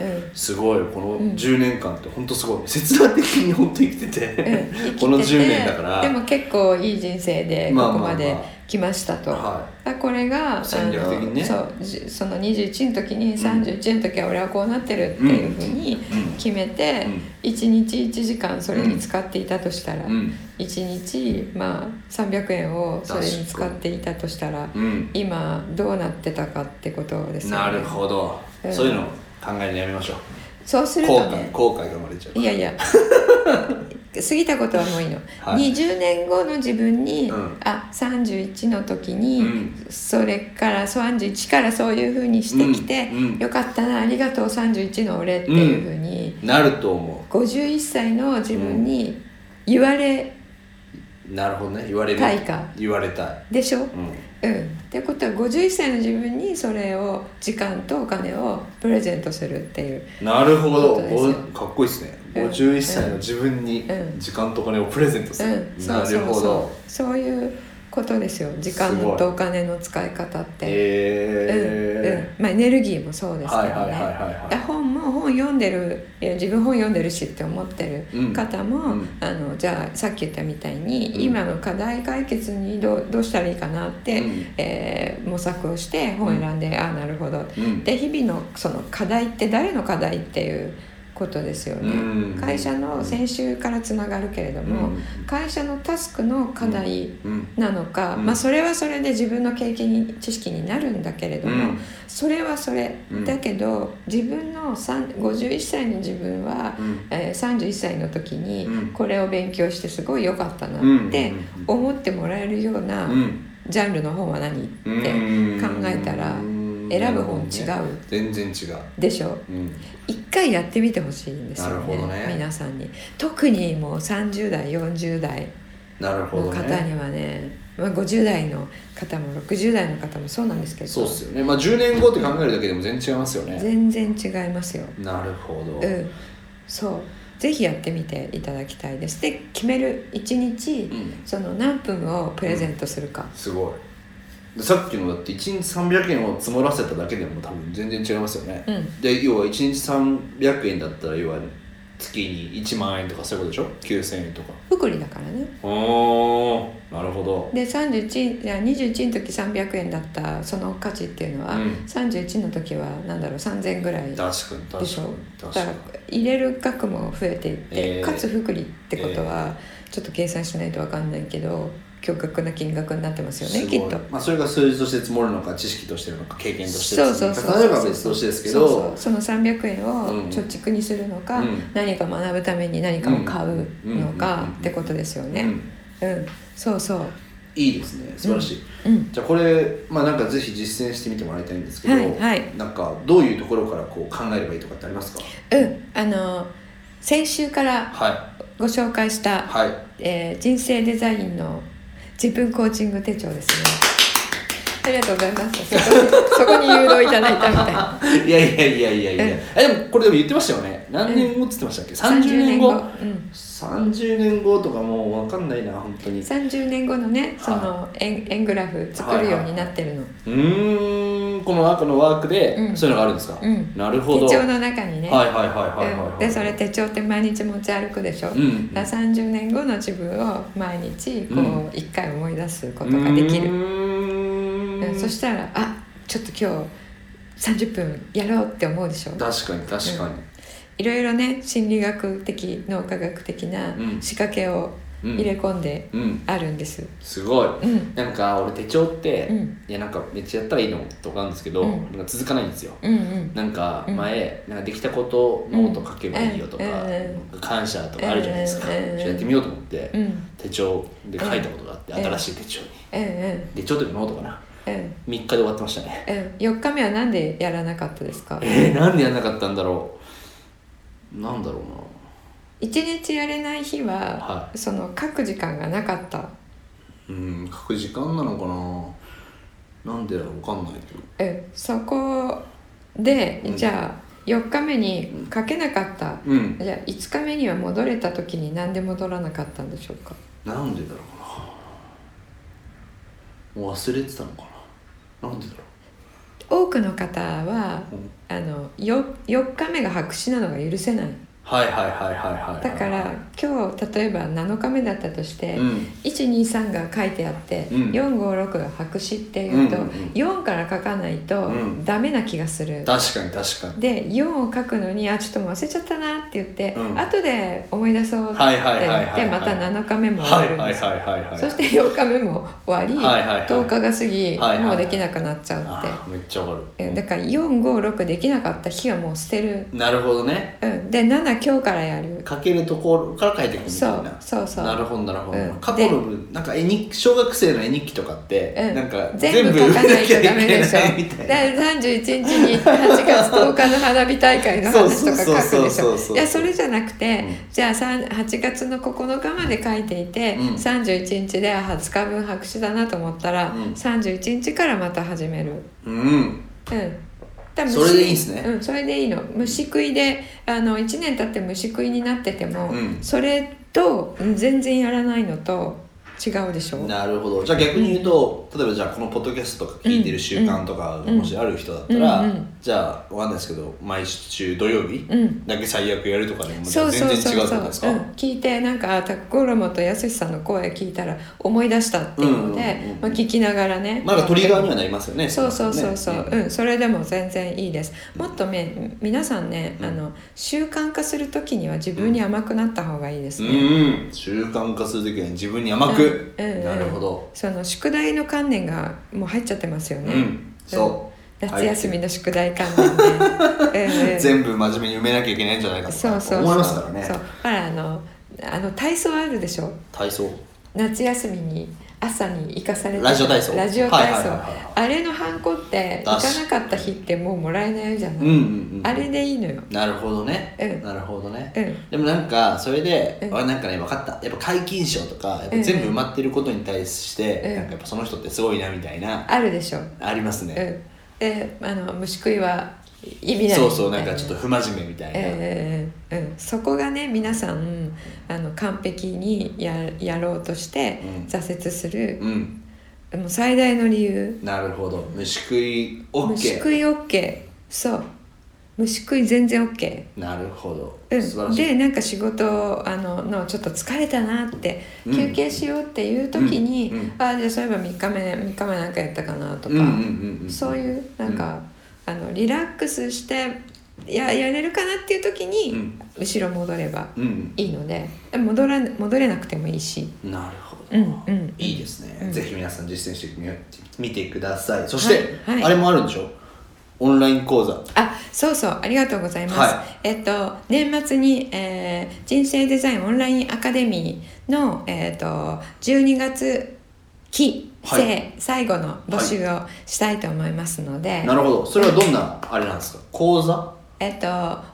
[SPEAKER 3] ら、すごいこの
[SPEAKER 2] ん。
[SPEAKER 3] 10年間って本当すごい。切断的に本当生きてて、
[SPEAKER 2] うん。生きてて。
[SPEAKER 3] この10年だから。
[SPEAKER 2] でも結構いい人生でこ
[SPEAKER 3] まあまあまあ。
[SPEAKER 2] こまで来ましたと、
[SPEAKER 3] は
[SPEAKER 2] あこれが
[SPEAKER 3] 戦略的にね。
[SPEAKER 2] そうじその21の時に31の時は俺はこうなってるっていうふうに
[SPEAKER 3] うん。
[SPEAKER 2] 決めて、
[SPEAKER 3] うん。
[SPEAKER 2] 1日1時間それに使っていたとしたら、
[SPEAKER 3] うん。
[SPEAKER 2] 1日まあ300円をそれに使っていたとしたら、
[SPEAKER 3] うん
[SPEAKER 2] 今どうなってたかってことですよね。
[SPEAKER 3] なるほど、
[SPEAKER 2] うん。
[SPEAKER 3] そういうの考えるのやめましょう。
[SPEAKER 2] そうする
[SPEAKER 3] 後悔
[SPEAKER 2] とね
[SPEAKER 3] 後悔が生まれちゃう
[SPEAKER 2] いやいや過ぎたことはもういいの、
[SPEAKER 3] はい。
[SPEAKER 2] 20年後の自分に、
[SPEAKER 3] うん。
[SPEAKER 2] あ31の時に、
[SPEAKER 3] うん。
[SPEAKER 2] それから31からそういうふうにしてきて、
[SPEAKER 3] うんうん。
[SPEAKER 2] よかったなありがとう31の俺っていうふうに、
[SPEAKER 3] なると思
[SPEAKER 2] 51歳の自分に言われ
[SPEAKER 3] うなるほどね。言われる。
[SPEAKER 2] たいか。
[SPEAKER 3] 言われたい。
[SPEAKER 2] でしょ、
[SPEAKER 3] うん
[SPEAKER 2] うん、ってことは51歳の自分にそれを時間とお金をプレゼントするっていう。
[SPEAKER 3] なるほど。かっこいいですね。
[SPEAKER 2] うん。
[SPEAKER 3] 51歳の自分に
[SPEAKER 2] うん。
[SPEAKER 3] 時間とお金をプレゼントする、
[SPEAKER 2] うん、そ
[SPEAKER 3] なるほど。
[SPEAKER 2] うそういうことですよ。時間とお金の使い方って、
[SPEAKER 3] へ
[SPEAKER 2] うんうん。まあ、エネルギーもそうですけどね、本も本読んでる自分本読んでるしって思ってる方も、
[SPEAKER 3] うん。
[SPEAKER 2] あのじゃあさっき言ったみたいに、
[SPEAKER 3] うん。
[SPEAKER 2] 今の課題解決にどうどうしたらいいかなって、
[SPEAKER 3] うん。
[SPEAKER 2] えー模索をして本選んで、ああなるほど、
[SPEAKER 3] うん。
[SPEAKER 2] で日々のその課題って誰の課題っていうことですよね、
[SPEAKER 3] うん。
[SPEAKER 2] 会社の先週からつながるけれども、
[SPEAKER 3] うん。
[SPEAKER 2] 会社のタスクの課題
[SPEAKER 3] うん。
[SPEAKER 2] なのか、
[SPEAKER 3] うん。
[SPEAKER 2] まあそれはそれで自分の経験に知識になるんだけれども、
[SPEAKER 3] うん。
[SPEAKER 2] それはそれ、
[SPEAKER 3] うん。
[SPEAKER 2] だけど自分の3 51歳の自分は、
[SPEAKER 3] うん。
[SPEAKER 2] えー31歳の時に
[SPEAKER 3] うん。
[SPEAKER 2] これを勉強してすごい良かったな
[SPEAKER 3] うん。
[SPEAKER 2] って思ってもらえるような
[SPEAKER 3] うん。
[SPEAKER 2] ジャンルの本は何って
[SPEAKER 3] うん。
[SPEAKER 2] 考えたら選ぶ本違う？
[SPEAKER 3] 全然違う、
[SPEAKER 2] でしょ？
[SPEAKER 3] うん、
[SPEAKER 2] 一回やってみてほしいんですよ
[SPEAKER 3] なるほどね。
[SPEAKER 2] 皆さんに。特にもう30代40代の方
[SPEAKER 3] ね
[SPEAKER 2] にはねまあ、50代の方も60代の方もそうなんですけど。
[SPEAKER 3] そうっすよね。まあ10年後って考えるだけでも全然違いますよね。
[SPEAKER 2] 全然違いますよ。
[SPEAKER 3] なるほど、
[SPEAKER 2] うん。そう。ぜひやってみていただきたいです。で決める1日、
[SPEAKER 3] うん。
[SPEAKER 2] その何分をプレゼントするか、
[SPEAKER 3] すごい。でさっきのだって1日300円を積もらせただけでも多分全然違いますよね、
[SPEAKER 2] うん。
[SPEAKER 3] で要は1日300円だったら要は月に1万円とかそういうことでしょ？9000円とか。
[SPEAKER 2] 福利だからね。
[SPEAKER 3] おーなるほど。
[SPEAKER 2] で31いや21の時300円だったその価値っていうのは、
[SPEAKER 3] うん。
[SPEAKER 2] 31の時はなんだろう？3000円ぐらいで
[SPEAKER 3] 確かに確
[SPEAKER 2] しょ
[SPEAKER 3] かに。
[SPEAKER 2] だ
[SPEAKER 3] か
[SPEAKER 2] ら入れる額も増えていって、
[SPEAKER 3] えー。
[SPEAKER 2] かつ福利ってことは、ちょっと計算しないと分かんないけど驚愕な金額になってますよねきっと。
[SPEAKER 3] まあ、それが数字として積もるのか知識としてるのか経験として
[SPEAKER 2] そうそうそう。
[SPEAKER 3] 例えば別としてですけど
[SPEAKER 2] そうそうその300円を
[SPEAKER 3] うん
[SPEAKER 2] 貯蓄にするのか、
[SPEAKER 3] うん。
[SPEAKER 2] 何か学ぶために何かを買うのか
[SPEAKER 3] うん
[SPEAKER 2] ってことですよね。
[SPEAKER 3] うん。
[SPEAKER 2] うん、そうそう。
[SPEAKER 3] いいですね素晴らしい、
[SPEAKER 2] うん。
[SPEAKER 3] じゃあこれまあなんかぜひ実践してみてもらいたいんですけど、
[SPEAKER 2] はいはい。
[SPEAKER 3] なんかどういうところからこう考えればいいとかってありますか？
[SPEAKER 2] うん。あの先週から
[SPEAKER 3] は
[SPEAKER 2] ご紹介した、
[SPEAKER 3] いはい。
[SPEAKER 2] えー人生デザインの自分コーチング手帳ですね。ありがとうございます。[LAUGHS] そこにそこに誘導いただいたみたいな。[LAUGHS] い
[SPEAKER 3] やいやいやいやいや、
[SPEAKER 2] うん
[SPEAKER 3] えでもこれでも言ってましたよね。何年後って言ってましたっけ、30年後？
[SPEAKER 2] うん。
[SPEAKER 3] 30年後とかもう分かんないな本当に。う
[SPEAKER 2] 30年後のねその円円グラフ作るようになってるの、
[SPEAKER 3] ーんこの赤のワークで
[SPEAKER 2] うん。
[SPEAKER 3] そういうのがあるんですか、
[SPEAKER 2] うん。
[SPEAKER 3] なるほど。
[SPEAKER 2] 手帳の中にね、
[SPEAKER 3] はいはいはいはいはい、はい。
[SPEAKER 2] うん。でそれ手帳って毎日持ち歩くでしょ、
[SPEAKER 3] うん。
[SPEAKER 2] だから30年後の自分を毎日こ
[SPEAKER 3] うん。
[SPEAKER 2] う一回思い出すことができる、
[SPEAKER 3] うーん。
[SPEAKER 2] うん。そしたらあちょっと今日30分やろうって思うでしょ？
[SPEAKER 3] 確かに確かに、
[SPEAKER 2] いろいろね心理学的脳科学的な
[SPEAKER 3] うん。
[SPEAKER 2] 仕掛けを
[SPEAKER 3] うん
[SPEAKER 2] 入れ込んで
[SPEAKER 3] うん。
[SPEAKER 2] あるんです、
[SPEAKER 3] すごい、
[SPEAKER 2] うん。
[SPEAKER 3] なんか俺手帳って、
[SPEAKER 2] うん。
[SPEAKER 3] いやなんかめっちゃやったらいいのとかあるんですけど、
[SPEAKER 2] うん。
[SPEAKER 3] なんか続かないんですよ。
[SPEAKER 2] うんうん。
[SPEAKER 3] なんか
[SPEAKER 2] うん。
[SPEAKER 3] 前、なんかできたことノート書けばいいよとか、
[SPEAKER 2] うん。
[SPEAKER 3] 感謝とかあるじゃないですか、やってみようと思って、
[SPEAKER 2] うん。
[SPEAKER 3] 手帳で書いたことがあって、
[SPEAKER 2] うん。
[SPEAKER 3] 新しい手帳に、
[SPEAKER 2] うん。うん。
[SPEAKER 3] 手帳というかノートかな。
[SPEAKER 2] うん。
[SPEAKER 3] 3日で終わってましたね。
[SPEAKER 2] うん。4日目はなんでやらなかったですか？
[SPEAKER 3] えー、なんでやんなかったんだろう。なんだろう
[SPEAKER 2] 一日やれない日は、
[SPEAKER 3] は
[SPEAKER 2] その書く時間がなかった。
[SPEAKER 3] なうん書く時間なのかな。なんでだろうわかんないけど。
[SPEAKER 2] うんそこで、
[SPEAKER 3] うん。
[SPEAKER 2] じゃあ4日目に書けなかった、
[SPEAKER 3] うん。
[SPEAKER 2] じゃあ5日目には戻れた時になんで戻らなかったんでしょうか？
[SPEAKER 3] なんでだろうな。もう忘れてたのかな。なんでだろ
[SPEAKER 2] 多くの方は
[SPEAKER 3] う、うん。
[SPEAKER 2] あのよ4日目が白紙なのが許せない
[SPEAKER 3] はいはいはいはいはい。はい
[SPEAKER 2] だから今日例えば7日目だったとして、
[SPEAKER 3] うん。
[SPEAKER 2] 123が書いてあって、
[SPEAKER 3] うん。
[SPEAKER 2] 456が白紙っていうと、
[SPEAKER 3] うんうん
[SPEAKER 2] 4から書かないと
[SPEAKER 3] うん。
[SPEAKER 2] ダメな気がする、
[SPEAKER 3] 確かに確かに。
[SPEAKER 2] で4を書くのにあちょっともう忘れちゃったなって言って、
[SPEAKER 3] うん。
[SPEAKER 2] 後で思い出そうって
[SPEAKER 3] はいはい
[SPEAKER 2] 言
[SPEAKER 3] はいはい
[SPEAKER 2] ってまた7日目も終わ
[SPEAKER 3] はいはい
[SPEAKER 2] るんです。よ
[SPEAKER 3] はいはいはい
[SPEAKER 2] そして4日目も終わり、
[SPEAKER 3] はいはいはい。
[SPEAKER 2] 10日が過ぎ、
[SPEAKER 3] はいはい
[SPEAKER 2] もうできなくなっちゃうって、
[SPEAKER 3] めっちゃわかる。
[SPEAKER 2] えだから456できなかった日はもう捨てる、
[SPEAKER 3] なるほどね。
[SPEAKER 2] うん、で7今日からやる。
[SPEAKER 3] 書けるところから書いていくみたいな。
[SPEAKER 2] そうそうそう。
[SPEAKER 3] なるほどなるほど、
[SPEAKER 2] うん。
[SPEAKER 3] 過去の文なんか絵日記小学生の絵日記とかって、
[SPEAKER 2] うん。
[SPEAKER 3] なんか
[SPEAKER 2] 全部書かないとダメでしょ。
[SPEAKER 3] みたいな
[SPEAKER 2] で31日に8月10日の花火大会の話とか書くでしょ。いやそれじゃなくて、
[SPEAKER 3] うん。
[SPEAKER 2] じゃあさん8月の9日まで書いていて、
[SPEAKER 3] うん。
[SPEAKER 2] 31日で20日分白紙だなと思ったら、
[SPEAKER 3] うん。
[SPEAKER 2] 31日からまた始める。
[SPEAKER 3] うん。
[SPEAKER 2] うん多分
[SPEAKER 3] それでいいんすね。
[SPEAKER 2] うん、それでいいの。虫食いであの1年経って虫食いになってても、
[SPEAKER 3] うん。
[SPEAKER 2] それとうん全然やらないのと違うでしょ？
[SPEAKER 3] なるほど。じゃあ逆に言うと、例えばじゃあこのポッドキャストとか聞いてる習慣とかがもしある人だったら、
[SPEAKER 2] うんうん
[SPEAKER 3] じゃあわかんないですけど毎週土曜日
[SPEAKER 2] うん。
[SPEAKER 3] だけ最悪やるとかでも全然違う
[SPEAKER 2] そうそうそう、
[SPEAKER 3] ってことですか、
[SPEAKER 2] うん、聞いてなんかあタコロモとやすしさんの声聞いたら思い出したっていうので、
[SPEAKER 3] うんうんうん
[SPEAKER 2] まあ、聞きながらね。
[SPEAKER 3] まあなんかトリガーにはなりますよね
[SPEAKER 2] そうそうそうそう、
[SPEAKER 3] ね。
[SPEAKER 2] うん、それでも全然いいです。もっとね皆さんね、あの習慣化する時には自分に甘くなった方がいいです
[SPEAKER 3] うん、
[SPEAKER 2] ね、
[SPEAKER 3] うん。習慣化するときは自分に甘く、
[SPEAKER 2] うんうん。
[SPEAKER 3] なるほど。
[SPEAKER 2] その宿題の観念がもう入っちゃってますよね、
[SPEAKER 3] うん。そう。
[SPEAKER 2] 夏休みの宿題関連で、[LAUGHS] うんうん。
[SPEAKER 3] 全部真面目に埋めなきゃいけないんじゃないかとか。
[SPEAKER 2] そうそうそう
[SPEAKER 3] 思いますからね。
[SPEAKER 2] そう。ほらあのあの体操あるでしょ？
[SPEAKER 3] 体操。
[SPEAKER 2] 夏休みに朝に行かされて
[SPEAKER 3] ラジオ体操。
[SPEAKER 2] ラジオ体操、あれのハンコって行かなかった日ってもうもらえないじゃない、
[SPEAKER 3] うんうんうん。
[SPEAKER 2] あれでいいのよ。
[SPEAKER 3] なるほどね、
[SPEAKER 2] うん。
[SPEAKER 3] なるほどね、
[SPEAKER 2] うん。
[SPEAKER 3] でもなんかそれで、
[SPEAKER 2] うん。
[SPEAKER 3] あなんかね分かった。やっぱ皆勤賞とかやっぱ
[SPEAKER 2] うん。
[SPEAKER 3] 全部埋まってることに対して、
[SPEAKER 2] うん。
[SPEAKER 3] なんかやっぱその人ってすごいなみたいな、
[SPEAKER 2] あるでしょ、
[SPEAKER 3] ありますね、
[SPEAKER 2] うん、であの虫食いは意味ない。
[SPEAKER 3] そうそうなんかちょっと不真面目みたいな、
[SPEAKER 2] ええうん、そこがね皆さんあの完璧にややろうとして
[SPEAKER 3] うん。
[SPEAKER 2] 挫折する、
[SPEAKER 3] うん。
[SPEAKER 2] もう最大の理由。
[SPEAKER 3] なるほど。虫食い OK
[SPEAKER 2] 虫食い OK そう。虫食い全然 OK
[SPEAKER 3] なるほど、
[SPEAKER 2] うん、
[SPEAKER 3] 素晴らしい。
[SPEAKER 2] でなんか仕事あののちょっと疲れたなって
[SPEAKER 3] うん。
[SPEAKER 2] 休憩しようっていう時に、
[SPEAKER 3] うん。うん。
[SPEAKER 2] あじゃあそういえば3日目3日目なんかやったかなとか、
[SPEAKER 3] うんうんうんうん。
[SPEAKER 2] そういうなんか、あのリラックスしてややれるかなっていう時に、
[SPEAKER 3] うん。
[SPEAKER 2] 後ろ戻れば
[SPEAKER 3] うん。
[SPEAKER 2] いいので戻ら戻れなくてもいいし、
[SPEAKER 3] なるほど、
[SPEAKER 2] うんうん、
[SPEAKER 3] いいですね、
[SPEAKER 2] うん。
[SPEAKER 3] ぜひ皆さん実践してみ見てください。そして、
[SPEAKER 2] はい。はい。
[SPEAKER 3] あれもあるんでしょ？オンライン講座。
[SPEAKER 2] あそうそう。ありがとうございます、
[SPEAKER 3] は
[SPEAKER 2] えっと年末に、えー人生デザインオンラインアカデミーの、えっと12月期生、
[SPEAKER 3] はい。
[SPEAKER 2] 最後の募集をしたいと思いますので、
[SPEAKER 3] なるほど。それはどんなあれなんですか？講座？
[SPEAKER 2] えっと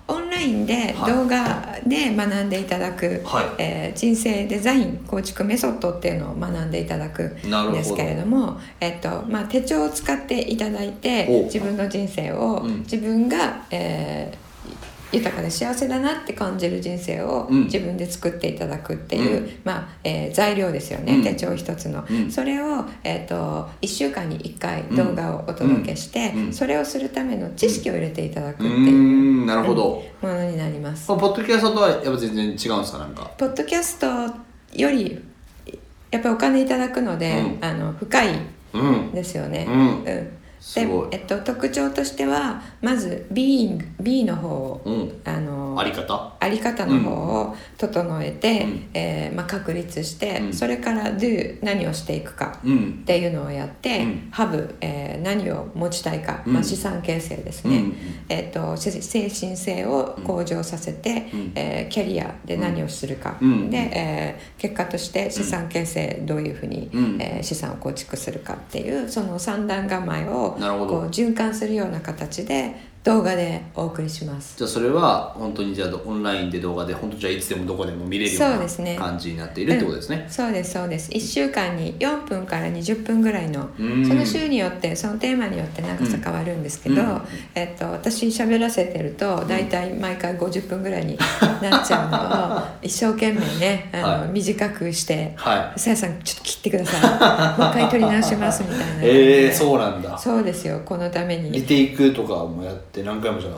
[SPEAKER 2] オンラインで
[SPEAKER 3] はい
[SPEAKER 2] 動画で学んでいただく、
[SPEAKER 3] はい。
[SPEAKER 2] えー人生デザイン構築メソッドっていうのを学んでいただくんですけれどもえっとまあ、手帳を使っていただいて
[SPEAKER 3] お
[SPEAKER 2] 自分の人生を、
[SPEAKER 3] うん。
[SPEAKER 2] 自分が、えー豊かで幸せだなって感じる人生を
[SPEAKER 3] うん。
[SPEAKER 2] 自分で作っていただくっていう、
[SPEAKER 3] う
[SPEAKER 2] まあえー材料ですよね、
[SPEAKER 3] うん。
[SPEAKER 2] 手帳一つの、
[SPEAKER 3] うん。
[SPEAKER 2] それを、えー、と1週間に1回動画をお届けして、それをするための知識を入れていただく
[SPEAKER 3] う
[SPEAKER 2] っていう
[SPEAKER 3] なるほど、
[SPEAKER 2] ものになります。
[SPEAKER 3] ポッドキャストとはやっぱ全然違うんですかなんか？
[SPEAKER 2] ポッドキャストよりやっぱりお金いただくので、
[SPEAKER 3] うん。
[SPEAKER 2] あの深い
[SPEAKER 3] うん。
[SPEAKER 2] ですよね。
[SPEAKER 3] うん
[SPEAKER 2] でえっと、特徴としてはまず Being B の方を、
[SPEAKER 3] うん。
[SPEAKER 2] あの
[SPEAKER 3] あり方？
[SPEAKER 2] あり方の方を整えて、
[SPEAKER 3] うん。
[SPEAKER 2] えーまあ、確立して、
[SPEAKER 3] うん。
[SPEAKER 2] それから Do 何をしていくか
[SPEAKER 3] うん。
[SPEAKER 2] っていうのをやって、
[SPEAKER 3] うん。
[SPEAKER 2] ハブ、えー何を持ちたいか、
[SPEAKER 3] うん。
[SPEAKER 2] まあ、資産形成ですね、
[SPEAKER 3] うん。
[SPEAKER 2] えー、とせ精神性を向上させて、
[SPEAKER 3] うん。
[SPEAKER 2] えーキャリアで何をするか、
[SPEAKER 3] うん。
[SPEAKER 2] で、えー結果として資産形成どういうふうに、
[SPEAKER 3] うん。
[SPEAKER 2] えー資産を構築するかっていうその三段構えをこう循環するような形で動画でお送りします。
[SPEAKER 3] じゃあそれは本当にじゃあオンラインで動画で本当じゃあいつでもどこでも見れるような感じになっているってことですね。
[SPEAKER 2] そうですそうです。1週間に4分から20分ぐらいの
[SPEAKER 3] うん。
[SPEAKER 2] その週によってそのテーマによって長さ変わるんですけど、
[SPEAKER 3] うん。
[SPEAKER 2] えっと、私喋らせてると大体毎回50分ぐらいになっちゃうのを一生懸命ね [LAUGHS] あの、
[SPEAKER 3] はい
[SPEAKER 2] 短くして
[SPEAKER 3] は「
[SPEAKER 2] さやさんちょっと切ってください。もう一回撮り直します」みたいな感じ
[SPEAKER 3] い。
[SPEAKER 2] で。[LAUGHS]
[SPEAKER 3] えー、そうなんだ。
[SPEAKER 2] そうですよ。このために。
[SPEAKER 3] リテイクとかもやって何回もじゃ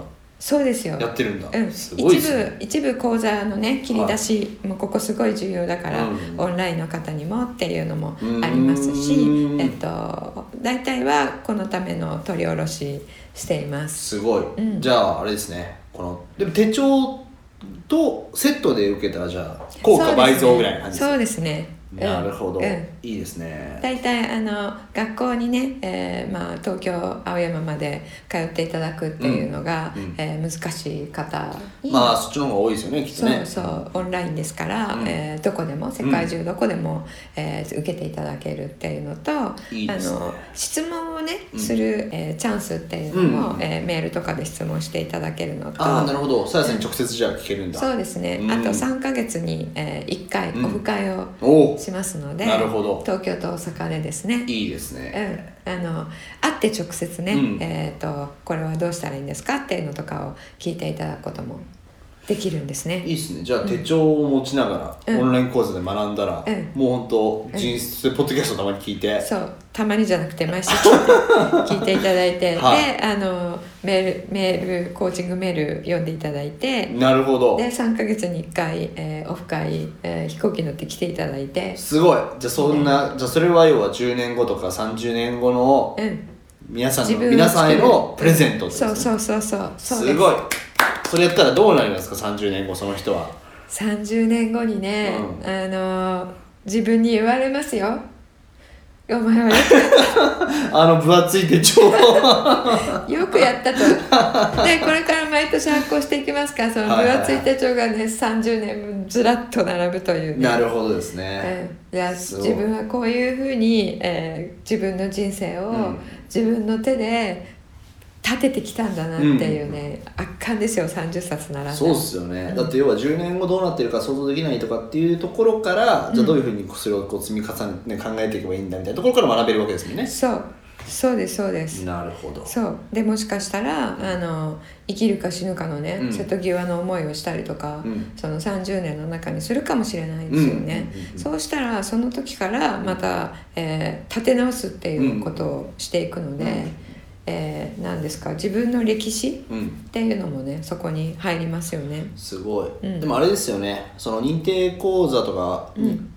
[SPEAKER 2] そうですよ。
[SPEAKER 3] あやってるんだ。
[SPEAKER 2] うん、
[SPEAKER 3] すごいです
[SPEAKER 2] 一
[SPEAKER 3] ね。
[SPEAKER 2] 部一部講座のね切り出し、もうここすごい重要だから、
[SPEAKER 3] うん。
[SPEAKER 2] オンラインの方にもっていうのもありますし
[SPEAKER 3] う、ん
[SPEAKER 2] えっと、大体はこのための取り下ろししています。
[SPEAKER 3] すごい、
[SPEAKER 2] うん。
[SPEAKER 3] じゃああれですね。このでも手帳とセットで受けたらじゃあ効果倍増ぐらいな感じです
[SPEAKER 2] そうですね。
[SPEAKER 3] なるほど、
[SPEAKER 2] うん
[SPEAKER 3] いいですね。
[SPEAKER 2] 大体あの学校にね、えーまあ、東京青山まで通っていただくっていうのが、
[SPEAKER 3] うんうん。
[SPEAKER 2] えー難しい方に、
[SPEAKER 3] まあそっちの方が多いですよねきっと
[SPEAKER 2] そう
[SPEAKER 3] ね
[SPEAKER 2] そうオンラインですから、
[SPEAKER 3] うん。
[SPEAKER 2] えーどこでも世界中どこでも、えー受けていただけるっていうのとあの質問をね、
[SPEAKER 3] うん。
[SPEAKER 2] する、えーチャンスっていうのも、
[SPEAKER 3] うん
[SPEAKER 2] えーメールとかで質問していただけるのと
[SPEAKER 3] ああなるほど。さやさんに直接じゃあ聞けるんだ。
[SPEAKER 2] そうですね、
[SPEAKER 3] うん。
[SPEAKER 2] あと3ヶ月に、え1回
[SPEAKER 3] うん。
[SPEAKER 2] オフ会をしますので、
[SPEAKER 3] なるほど
[SPEAKER 2] 東京と大阪でですね。
[SPEAKER 3] いいですね、
[SPEAKER 2] うん、あの会って直接ね、
[SPEAKER 3] うん。
[SPEAKER 2] えー、とこれはどうしたらいいんですかっていうのとかを聞いていただくこともできるんですね。
[SPEAKER 3] いいですね。じゃあ手帳を持ちながら、
[SPEAKER 2] うん。
[SPEAKER 3] オンライン講座で学んだら、
[SPEAKER 2] うん。
[SPEAKER 3] もう本当人生ポッドキャストたまに聞いて、
[SPEAKER 2] そう。たまにじゃなくて毎週聞いて [LAUGHS] 聞いていただいて、
[SPEAKER 3] はい。
[SPEAKER 2] であのメールメールコーチングメール読んでいただいて
[SPEAKER 3] なるほど。
[SPEAKER 2] で3ヶ月に1回、えーオフ会、えー飛行機乗って来ていただいて。
[SPEAKER 3] すごい。じゃあそんな、じゃあそれは要は10年後とか30年後の
[SPEAKER 2] うん
[SPEAKER 3] 皆さんの
[SPEAKER 2] 自分を
[SPEAKER 3] 皆さんへのプレゼントってこと
[SPEAKER 2] そう
[SPEAKER 3] ですね。
[SPEAKER 2] そうそうそう。そうです。
[SPEAKER 3] すごいそれやったらどうなりますか？30年後その人は。
[SPEAKER 2] 30年後にね、
[SPEAKER 3] う
[SPEAKER 2] あの自分に言われますよ。お前はよ [LAUGHS]
[SPEAKER 3] あの分厚い手帳
[SPEAKER 2] く [LAUGHS] よくやったと。でこれから毎年発行していきますか。らその分厚い手帳がね30年分ずらっと並ぶというね。
[SPEAKER 3] なるほどですね、
[SPEAKER 2] うん、いや自分はこういうふうに、えー自分の人生を
[SPEAKER 3] うん。
[SPEAKER 2] 自分の手で立ててきたんだなっていうね、圧巻ですよ30冊並んで。
[SPEAKER 3] そうっすよね、だって要は10年後どうなってるか想像できないとかっていうところから、じゃあどういうふうにそれをこう積み重ねて考えていけばいいんだみたいなところから学べるわけですもんね。
[SPEAKER 2] そう。そうですそうです、
[SPEAKER 3] なるほど。
[SPEAKER 2] そう。でもしかしたらあの生きるか死ぬかのね、
[SPEAKER 3] うん。
[SPEAKER 2] 瀬戸際の思いをしたりとか、
[SPEAKER 3] うん。
[SPEAKER 2] その30年の中にするかもしれないですよね、
[SPEAKER 3] うんうんうんうん。
[SPEAKER 2] そうしたらその時からまた、えー立て直すっていうことをしていくので、
[SPEAKER 3] うん
[SPEAKER 2] えー何ですか自分の歴史
[SPEAKER 3] うん
[SPEAKER 2] っていうのもねそこに入りますよね。
[SPEAKER 3] すごい、
[SPEAKER 2] うん。
[SPEAKER 3] でもあれですよね。その認定講座とか、
[SPEAKER 2] うん。
[SPEAKER 3] ん？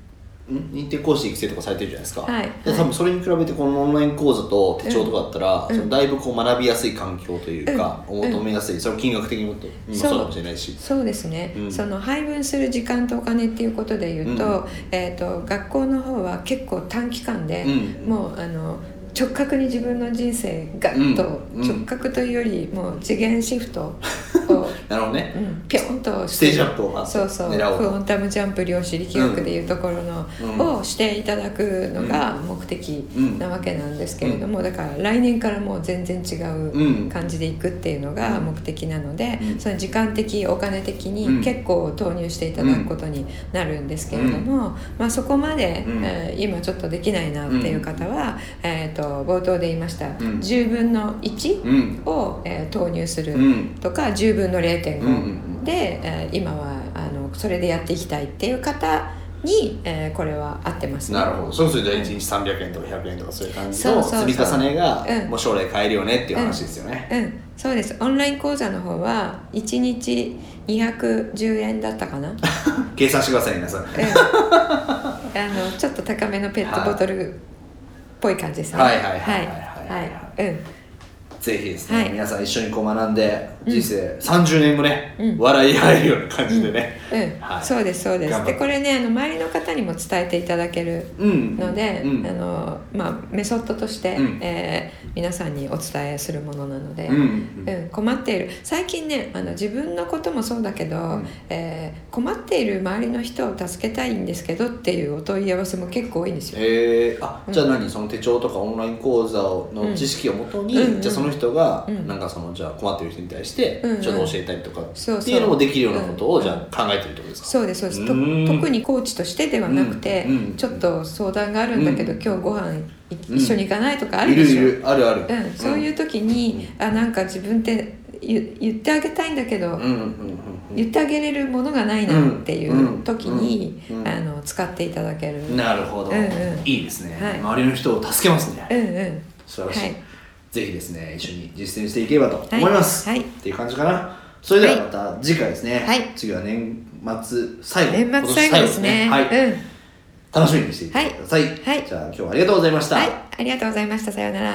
[SPEAKER 3] 認定講師育成とかされてるじゃないですか、
[SPEAKER 2] はい
[SPEAKER 3] で多分それに比べてこのオンライン講座と手帳とかだったら、
[SPEAKER 2] うん。
[SPEAKER 3] そのだいぶこう学びやすい環境というか、
[SPEAKER 2] うん。
[SPEAKER 3] お求めやすいそれは金額的にもとも
[SPEAKER 2] そう。
[SPEAKER 3] かもしれないし。
[SPEAKER 2] そうですね、
[SPEAKER 3] うん。
[SPEAKER 2] その配分する時間とお金っていうことで言うと,、
[SPEAKER 3] うん。
[SPEAKER 2] えー、と学校の方は結構短期間で、
[SPEAKER 3] うん。
[SPEAKER 2] もうあの直角に自分の人生ガッと、
[SPEAKER 3] うんうん。
[SPEAKER 2] 直角というよりもう次元シフトを、[LAUGHS]
[SPEAKER 3] なるほどね。
[SPEAKER 2] うん、ピョンと
[SPEAKER 3] ステージアップを
[SPEAKER 2] そうそう
[SPEAKER 3] 狙おうと。
[SPEAKER 2] クオンタムジャンプ量子力学でいうところの、
[SPEAKER 3] うん。
[SPEAKER 2] をしていただくのが目的
[SPEAKER 3] うん
[SPEAKER 2] なわけなんですけれども、だから来年からもう全然違
[SPEAKER 3] うん。
[SPEAKER 2] う感じでいくっていうのが目的なので、
[SPEAKER 3] うん。
[SPEAKER 2] その時間的お金的
[SPEAKER 3] うん。
[SPEAKER 2] に結構投入していただくことになるんですけれども、まあ、そこまで、
[SPEAKER 3] うん。
[SPEAKER 2] えー今ちょっとできないなっていう方は、えー、と冒頭で言いました、
[SPEAKER 3] ん。
[SPEAKER 2] 10分の1
[SPEAKER 3] うん。
[SPEAKER 2] を、えー投入する
[SPEAKER 3] うん。
[SPEAKER 2] とか10分の0.5、
[SPEAKER 3] うんうんうん。
[SPEAKER 2] で、えー今はあのそれでやっていきたいっていう方に、えーこれは合ってますね。
[SPEAKER 3] なるほど。そうすると1日300円とか100円とかそういう感じの積み重ねが
[SPEAKER 2] うん。
[SPEAKER 3] もう将来買えるよねっていう話ですよね、
[SPEAKER 2] うん、そうです。オンライン講座の方は1日210円だったかな、うん、
[SPEAKER 3] 計算してください皆さん。
[SPEAKER 2] あのちょっと高めのペットボトルっぽい感じですね。
[SPEAKER 3] はいはいはいはいはい
[SPEAKER 2] うん。
[SPEAKER 3] ぜひですね、
[SPEAKER 2] はい。
[SPEAKER 3] 皆さん一緒にこう学んで人生30年後ね、
[SPEAKER 2] うん。
[SPEAKER 3] 笑い合えるような感じでね、
[SPEAKER 2] うん。
[SPEAKER 3] はい。
[SPEAKER 2] そうですそうです。でこれねあの周りの方にも伝えていただける
[SPEAKER 3] うん。
[SPEAKER 2] ので、
[SPEAKER 3] うん。
[SPEAKER 2] あのまあ、メソッドとして、
[SPEAKER 3] うん。
[SPEAKER 2] えー皆さんにお伝えするものなので、困っている。最近ねあの自分のこともそうだけど、
[SPEAKER 3] ん。
[SPEAKER 2] えー困っている周りの人を助けたいんですけどっていうお問い合わせも結構多いんですよ。
[SPEAKER 3] えー、あじゃあ何？その手帳とかオンライン講座の知識をもとに、
[SPEAKER 2] うん
[SPEAKER 3] じゃあその人が
[SPEAKER 2] うん
[SPEAKER 3] なんかそのじゃあ困ってる人に対して
[SPEAKER 2] うんうん。
[SPEAKER 3] ちょっと教えたりとかっていうのもできるようなことを
[SPEAKER 2] うん
[SPEAKER 3] じゃあ考えてるってことですか、
[SPEAKER 2] そうですそうです。特にコーチとしてではなくて、
[SPEAKER 3] うんうん
[SPEAKER 2] ちょっと相談があるんだけど、
[SPEAKER 3] うん
[SPEAKER 2] 今日ご飯一緒に行かないとかあるでしょ、
[SPEAKER 3] るあるある、
[SPEAKER 2] うん、そういう時に、あなんか自分って言言ってあげたいんだけど、
[SPEAKER 3] うんうんうんうん。
[SPEAKER 2] 言ってあげれるものがないなっていう時に、
[SPEAKER 3] うんうん。
[SPEAKER 2] あの使っていただける、
[SPEAKER 3] なるほど、
[SPEAKER 2] うんうん。
[SPEAKER 3] いいですね、
[SPEAKER 2] はい。
[SPEAKER 3] 周りの人を助けますね、
[SPEAKER 2] うんうん。
[SPEAKER 3] 素晴らしい、
[SPEAKER 2] はい
[SPEAKER 3] ぜひですね一緒に実践していければと思います、
[SPEAKER 2] はい。はい
[SPEAKER 3] っていう感じかな。それではまた次回ですね、
[SPEAKER 2] はい。
[SPEAKER 3] 次は年末最後。
[SPEAKER 2] 年末最後ですね。
[SPEAKER 3] はい、楽しみにしていてください、
[SPEAKER 2] はい。
[SPEAKER 3] じゃあ今日はありがとうございました、
[SPEAKER 2] うんはい。ありがとうございました。さようなら。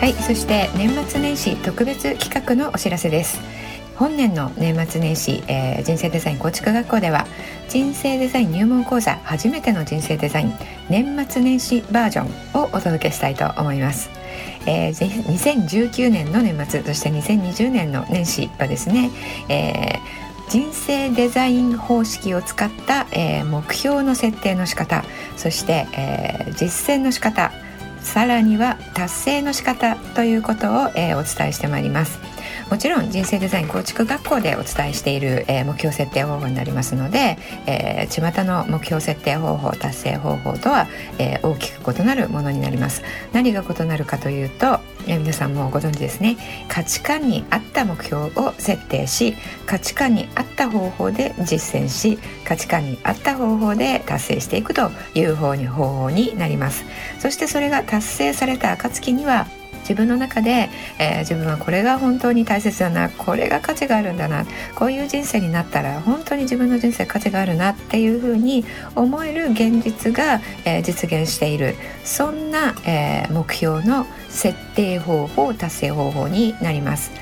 [SPEAKER 2] はい。そして年末年始特別企画のお知らせです本年の年末年始、えー人生デザイン構築学校では人生デザイン入門講座初めての人生デザイン年末年始バージョンをお届けしたいと思います、えー2019年の年末そして2020年の年始はですね、えー人生デザイン方式を使った、えー目標の設定の仕方そして、えー実践の仕方さらには達成の仕方ということを、えー、お伝えしてまいります。もちろん人生デザイン構築学校でお伝えしている、えー、目標設定方法になりますので、えー、巷の目標設定方法達成方法とは、えー、大きく異なるものになります。何が異なるかというと、えー、皆さんもご存知ですね。価値観に合った目標を設定し価値観に合った方法で実践し価値観に合った方法で達成していくという方に方法になります。そしてそれが達成された暁には自分の中で、えー、自分はこれが本当に大切だなこれが価値があるんだなこういう人生になったら本当に自分の人生価値があるなっていうふうに思える現実が、えー、実現している。そんな、えー、目標の設定方法達成方法になります。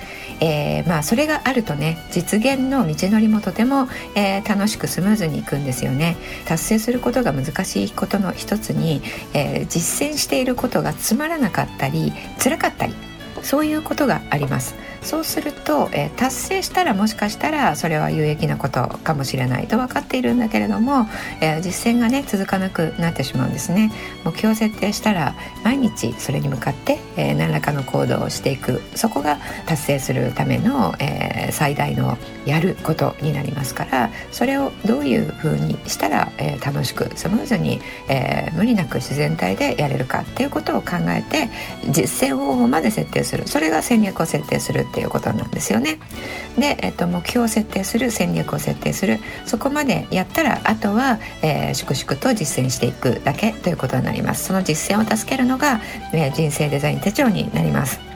[SPEAKER 2] えー、まあそれがあるとね実現の道のりもとても、えー、楽しくスムーズにいくんですよね達成することが難しいことの一つに、えー、実践していることがつまらなかったり辛かったりそういうことがありますそうすると、えー、達成したらもしかしたらそれは有益なことかもしれないと分かっているんだけれども、えー、実践がね続かなくなってしまうんですね。目標設定したら毎日それに向かって、えー、何らかの行動をしていく。そこが達成するための、え最大のやることになりますからそれをどういうふうにしたら、え楽しくスムーズに、え無理なく自然体でやれるかっていうことを考えて実践方法まで設定する。それが戦略を設定するっていうことなんですよね。で、えっと、目標を設定する戦略を設定するそこまでやったらあとは、えー、粛々と実践していくだけということになります。その実践を助けるのが、えー、人生デザイン手帳になります。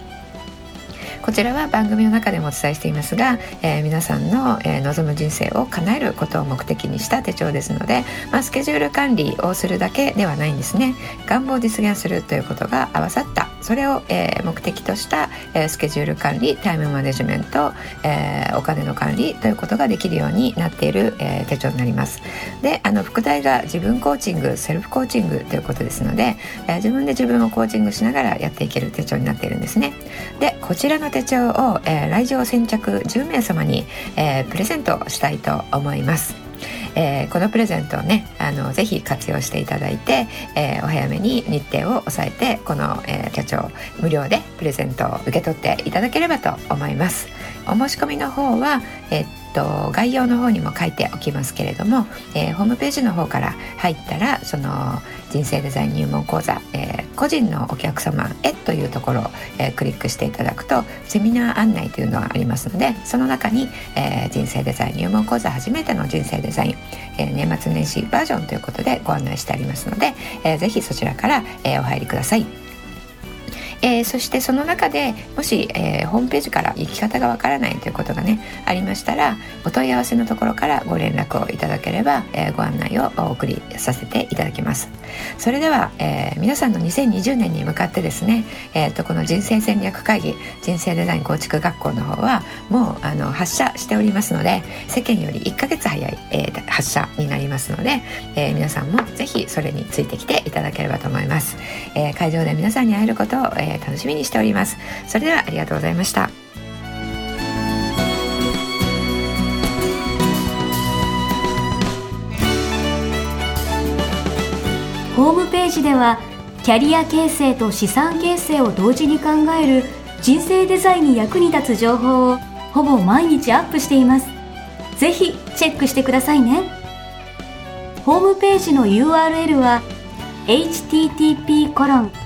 [SPEAKER 2] こちらは番組の中でもお伝えしていますが、えー、皆さんの、えー、望む人生を叶えることを目的にした手帳ですので、まあ、スケジュール管理をするだけではないんですね願望を実現するということが合わさったそれを、えー、目的とした、えー、スケジュール管理タイムマネジメント、えー、お金の管理ということができるようになっている、え、手帳になります。であの副題が自分コーチングセルフコーチングということですので、え、自分で自分をコーチングしながらやっていける手帳になっているんですね。でこちらの手帳を、え、来場先着10名様に、え、プレゼントしたいと思います。えー、このプレゼントをねあのぜひ活用していただいて、えー、お早めに日程を抑えてこの、えー、手帳無料でプレゼントを受け取っていただければと思います。お申し込みの方は、えーと概要の方にも書いておきますけれども、えー、ホームページの方から入ったらその人生デザイン入門講座、えー、個人のお客様へというところを、えー、クリックしていただくとセミナー案内というのがありますのでその中に、え、人生デザイン入門講座初めての人生デザイン、え、年末年始バージョンということでご案内してありますので、えー、ぜひそちらから、え、お入りください。えー、そしてその中でもし、えー、ホームページから行き方がわからないということがねありましたらお問い合わせのところからご連絡をいただければ、えー、ご案内をお送りさせていただきます。それでは、えー、皆さんの2020年に向かってですね、えーと、この人生戦略会議人生デザイン構築学校の方はもうあの発射しておりますので世間より1ヶ月早い、えー、発射になりますので、えー、皆さんもぜひそれについてきていただければと思います、えー、会場で皆さんに会えることを、えー、楽しみにしております。それではありがとうございました。
[SPEAKER 1] ホームページではキャリア形成と資産形成を同時に考える人生デザインに役に立つ情報をほぼ毎日アップしています。ぜひチェックしてくださいね。ホームページの URL は http コロン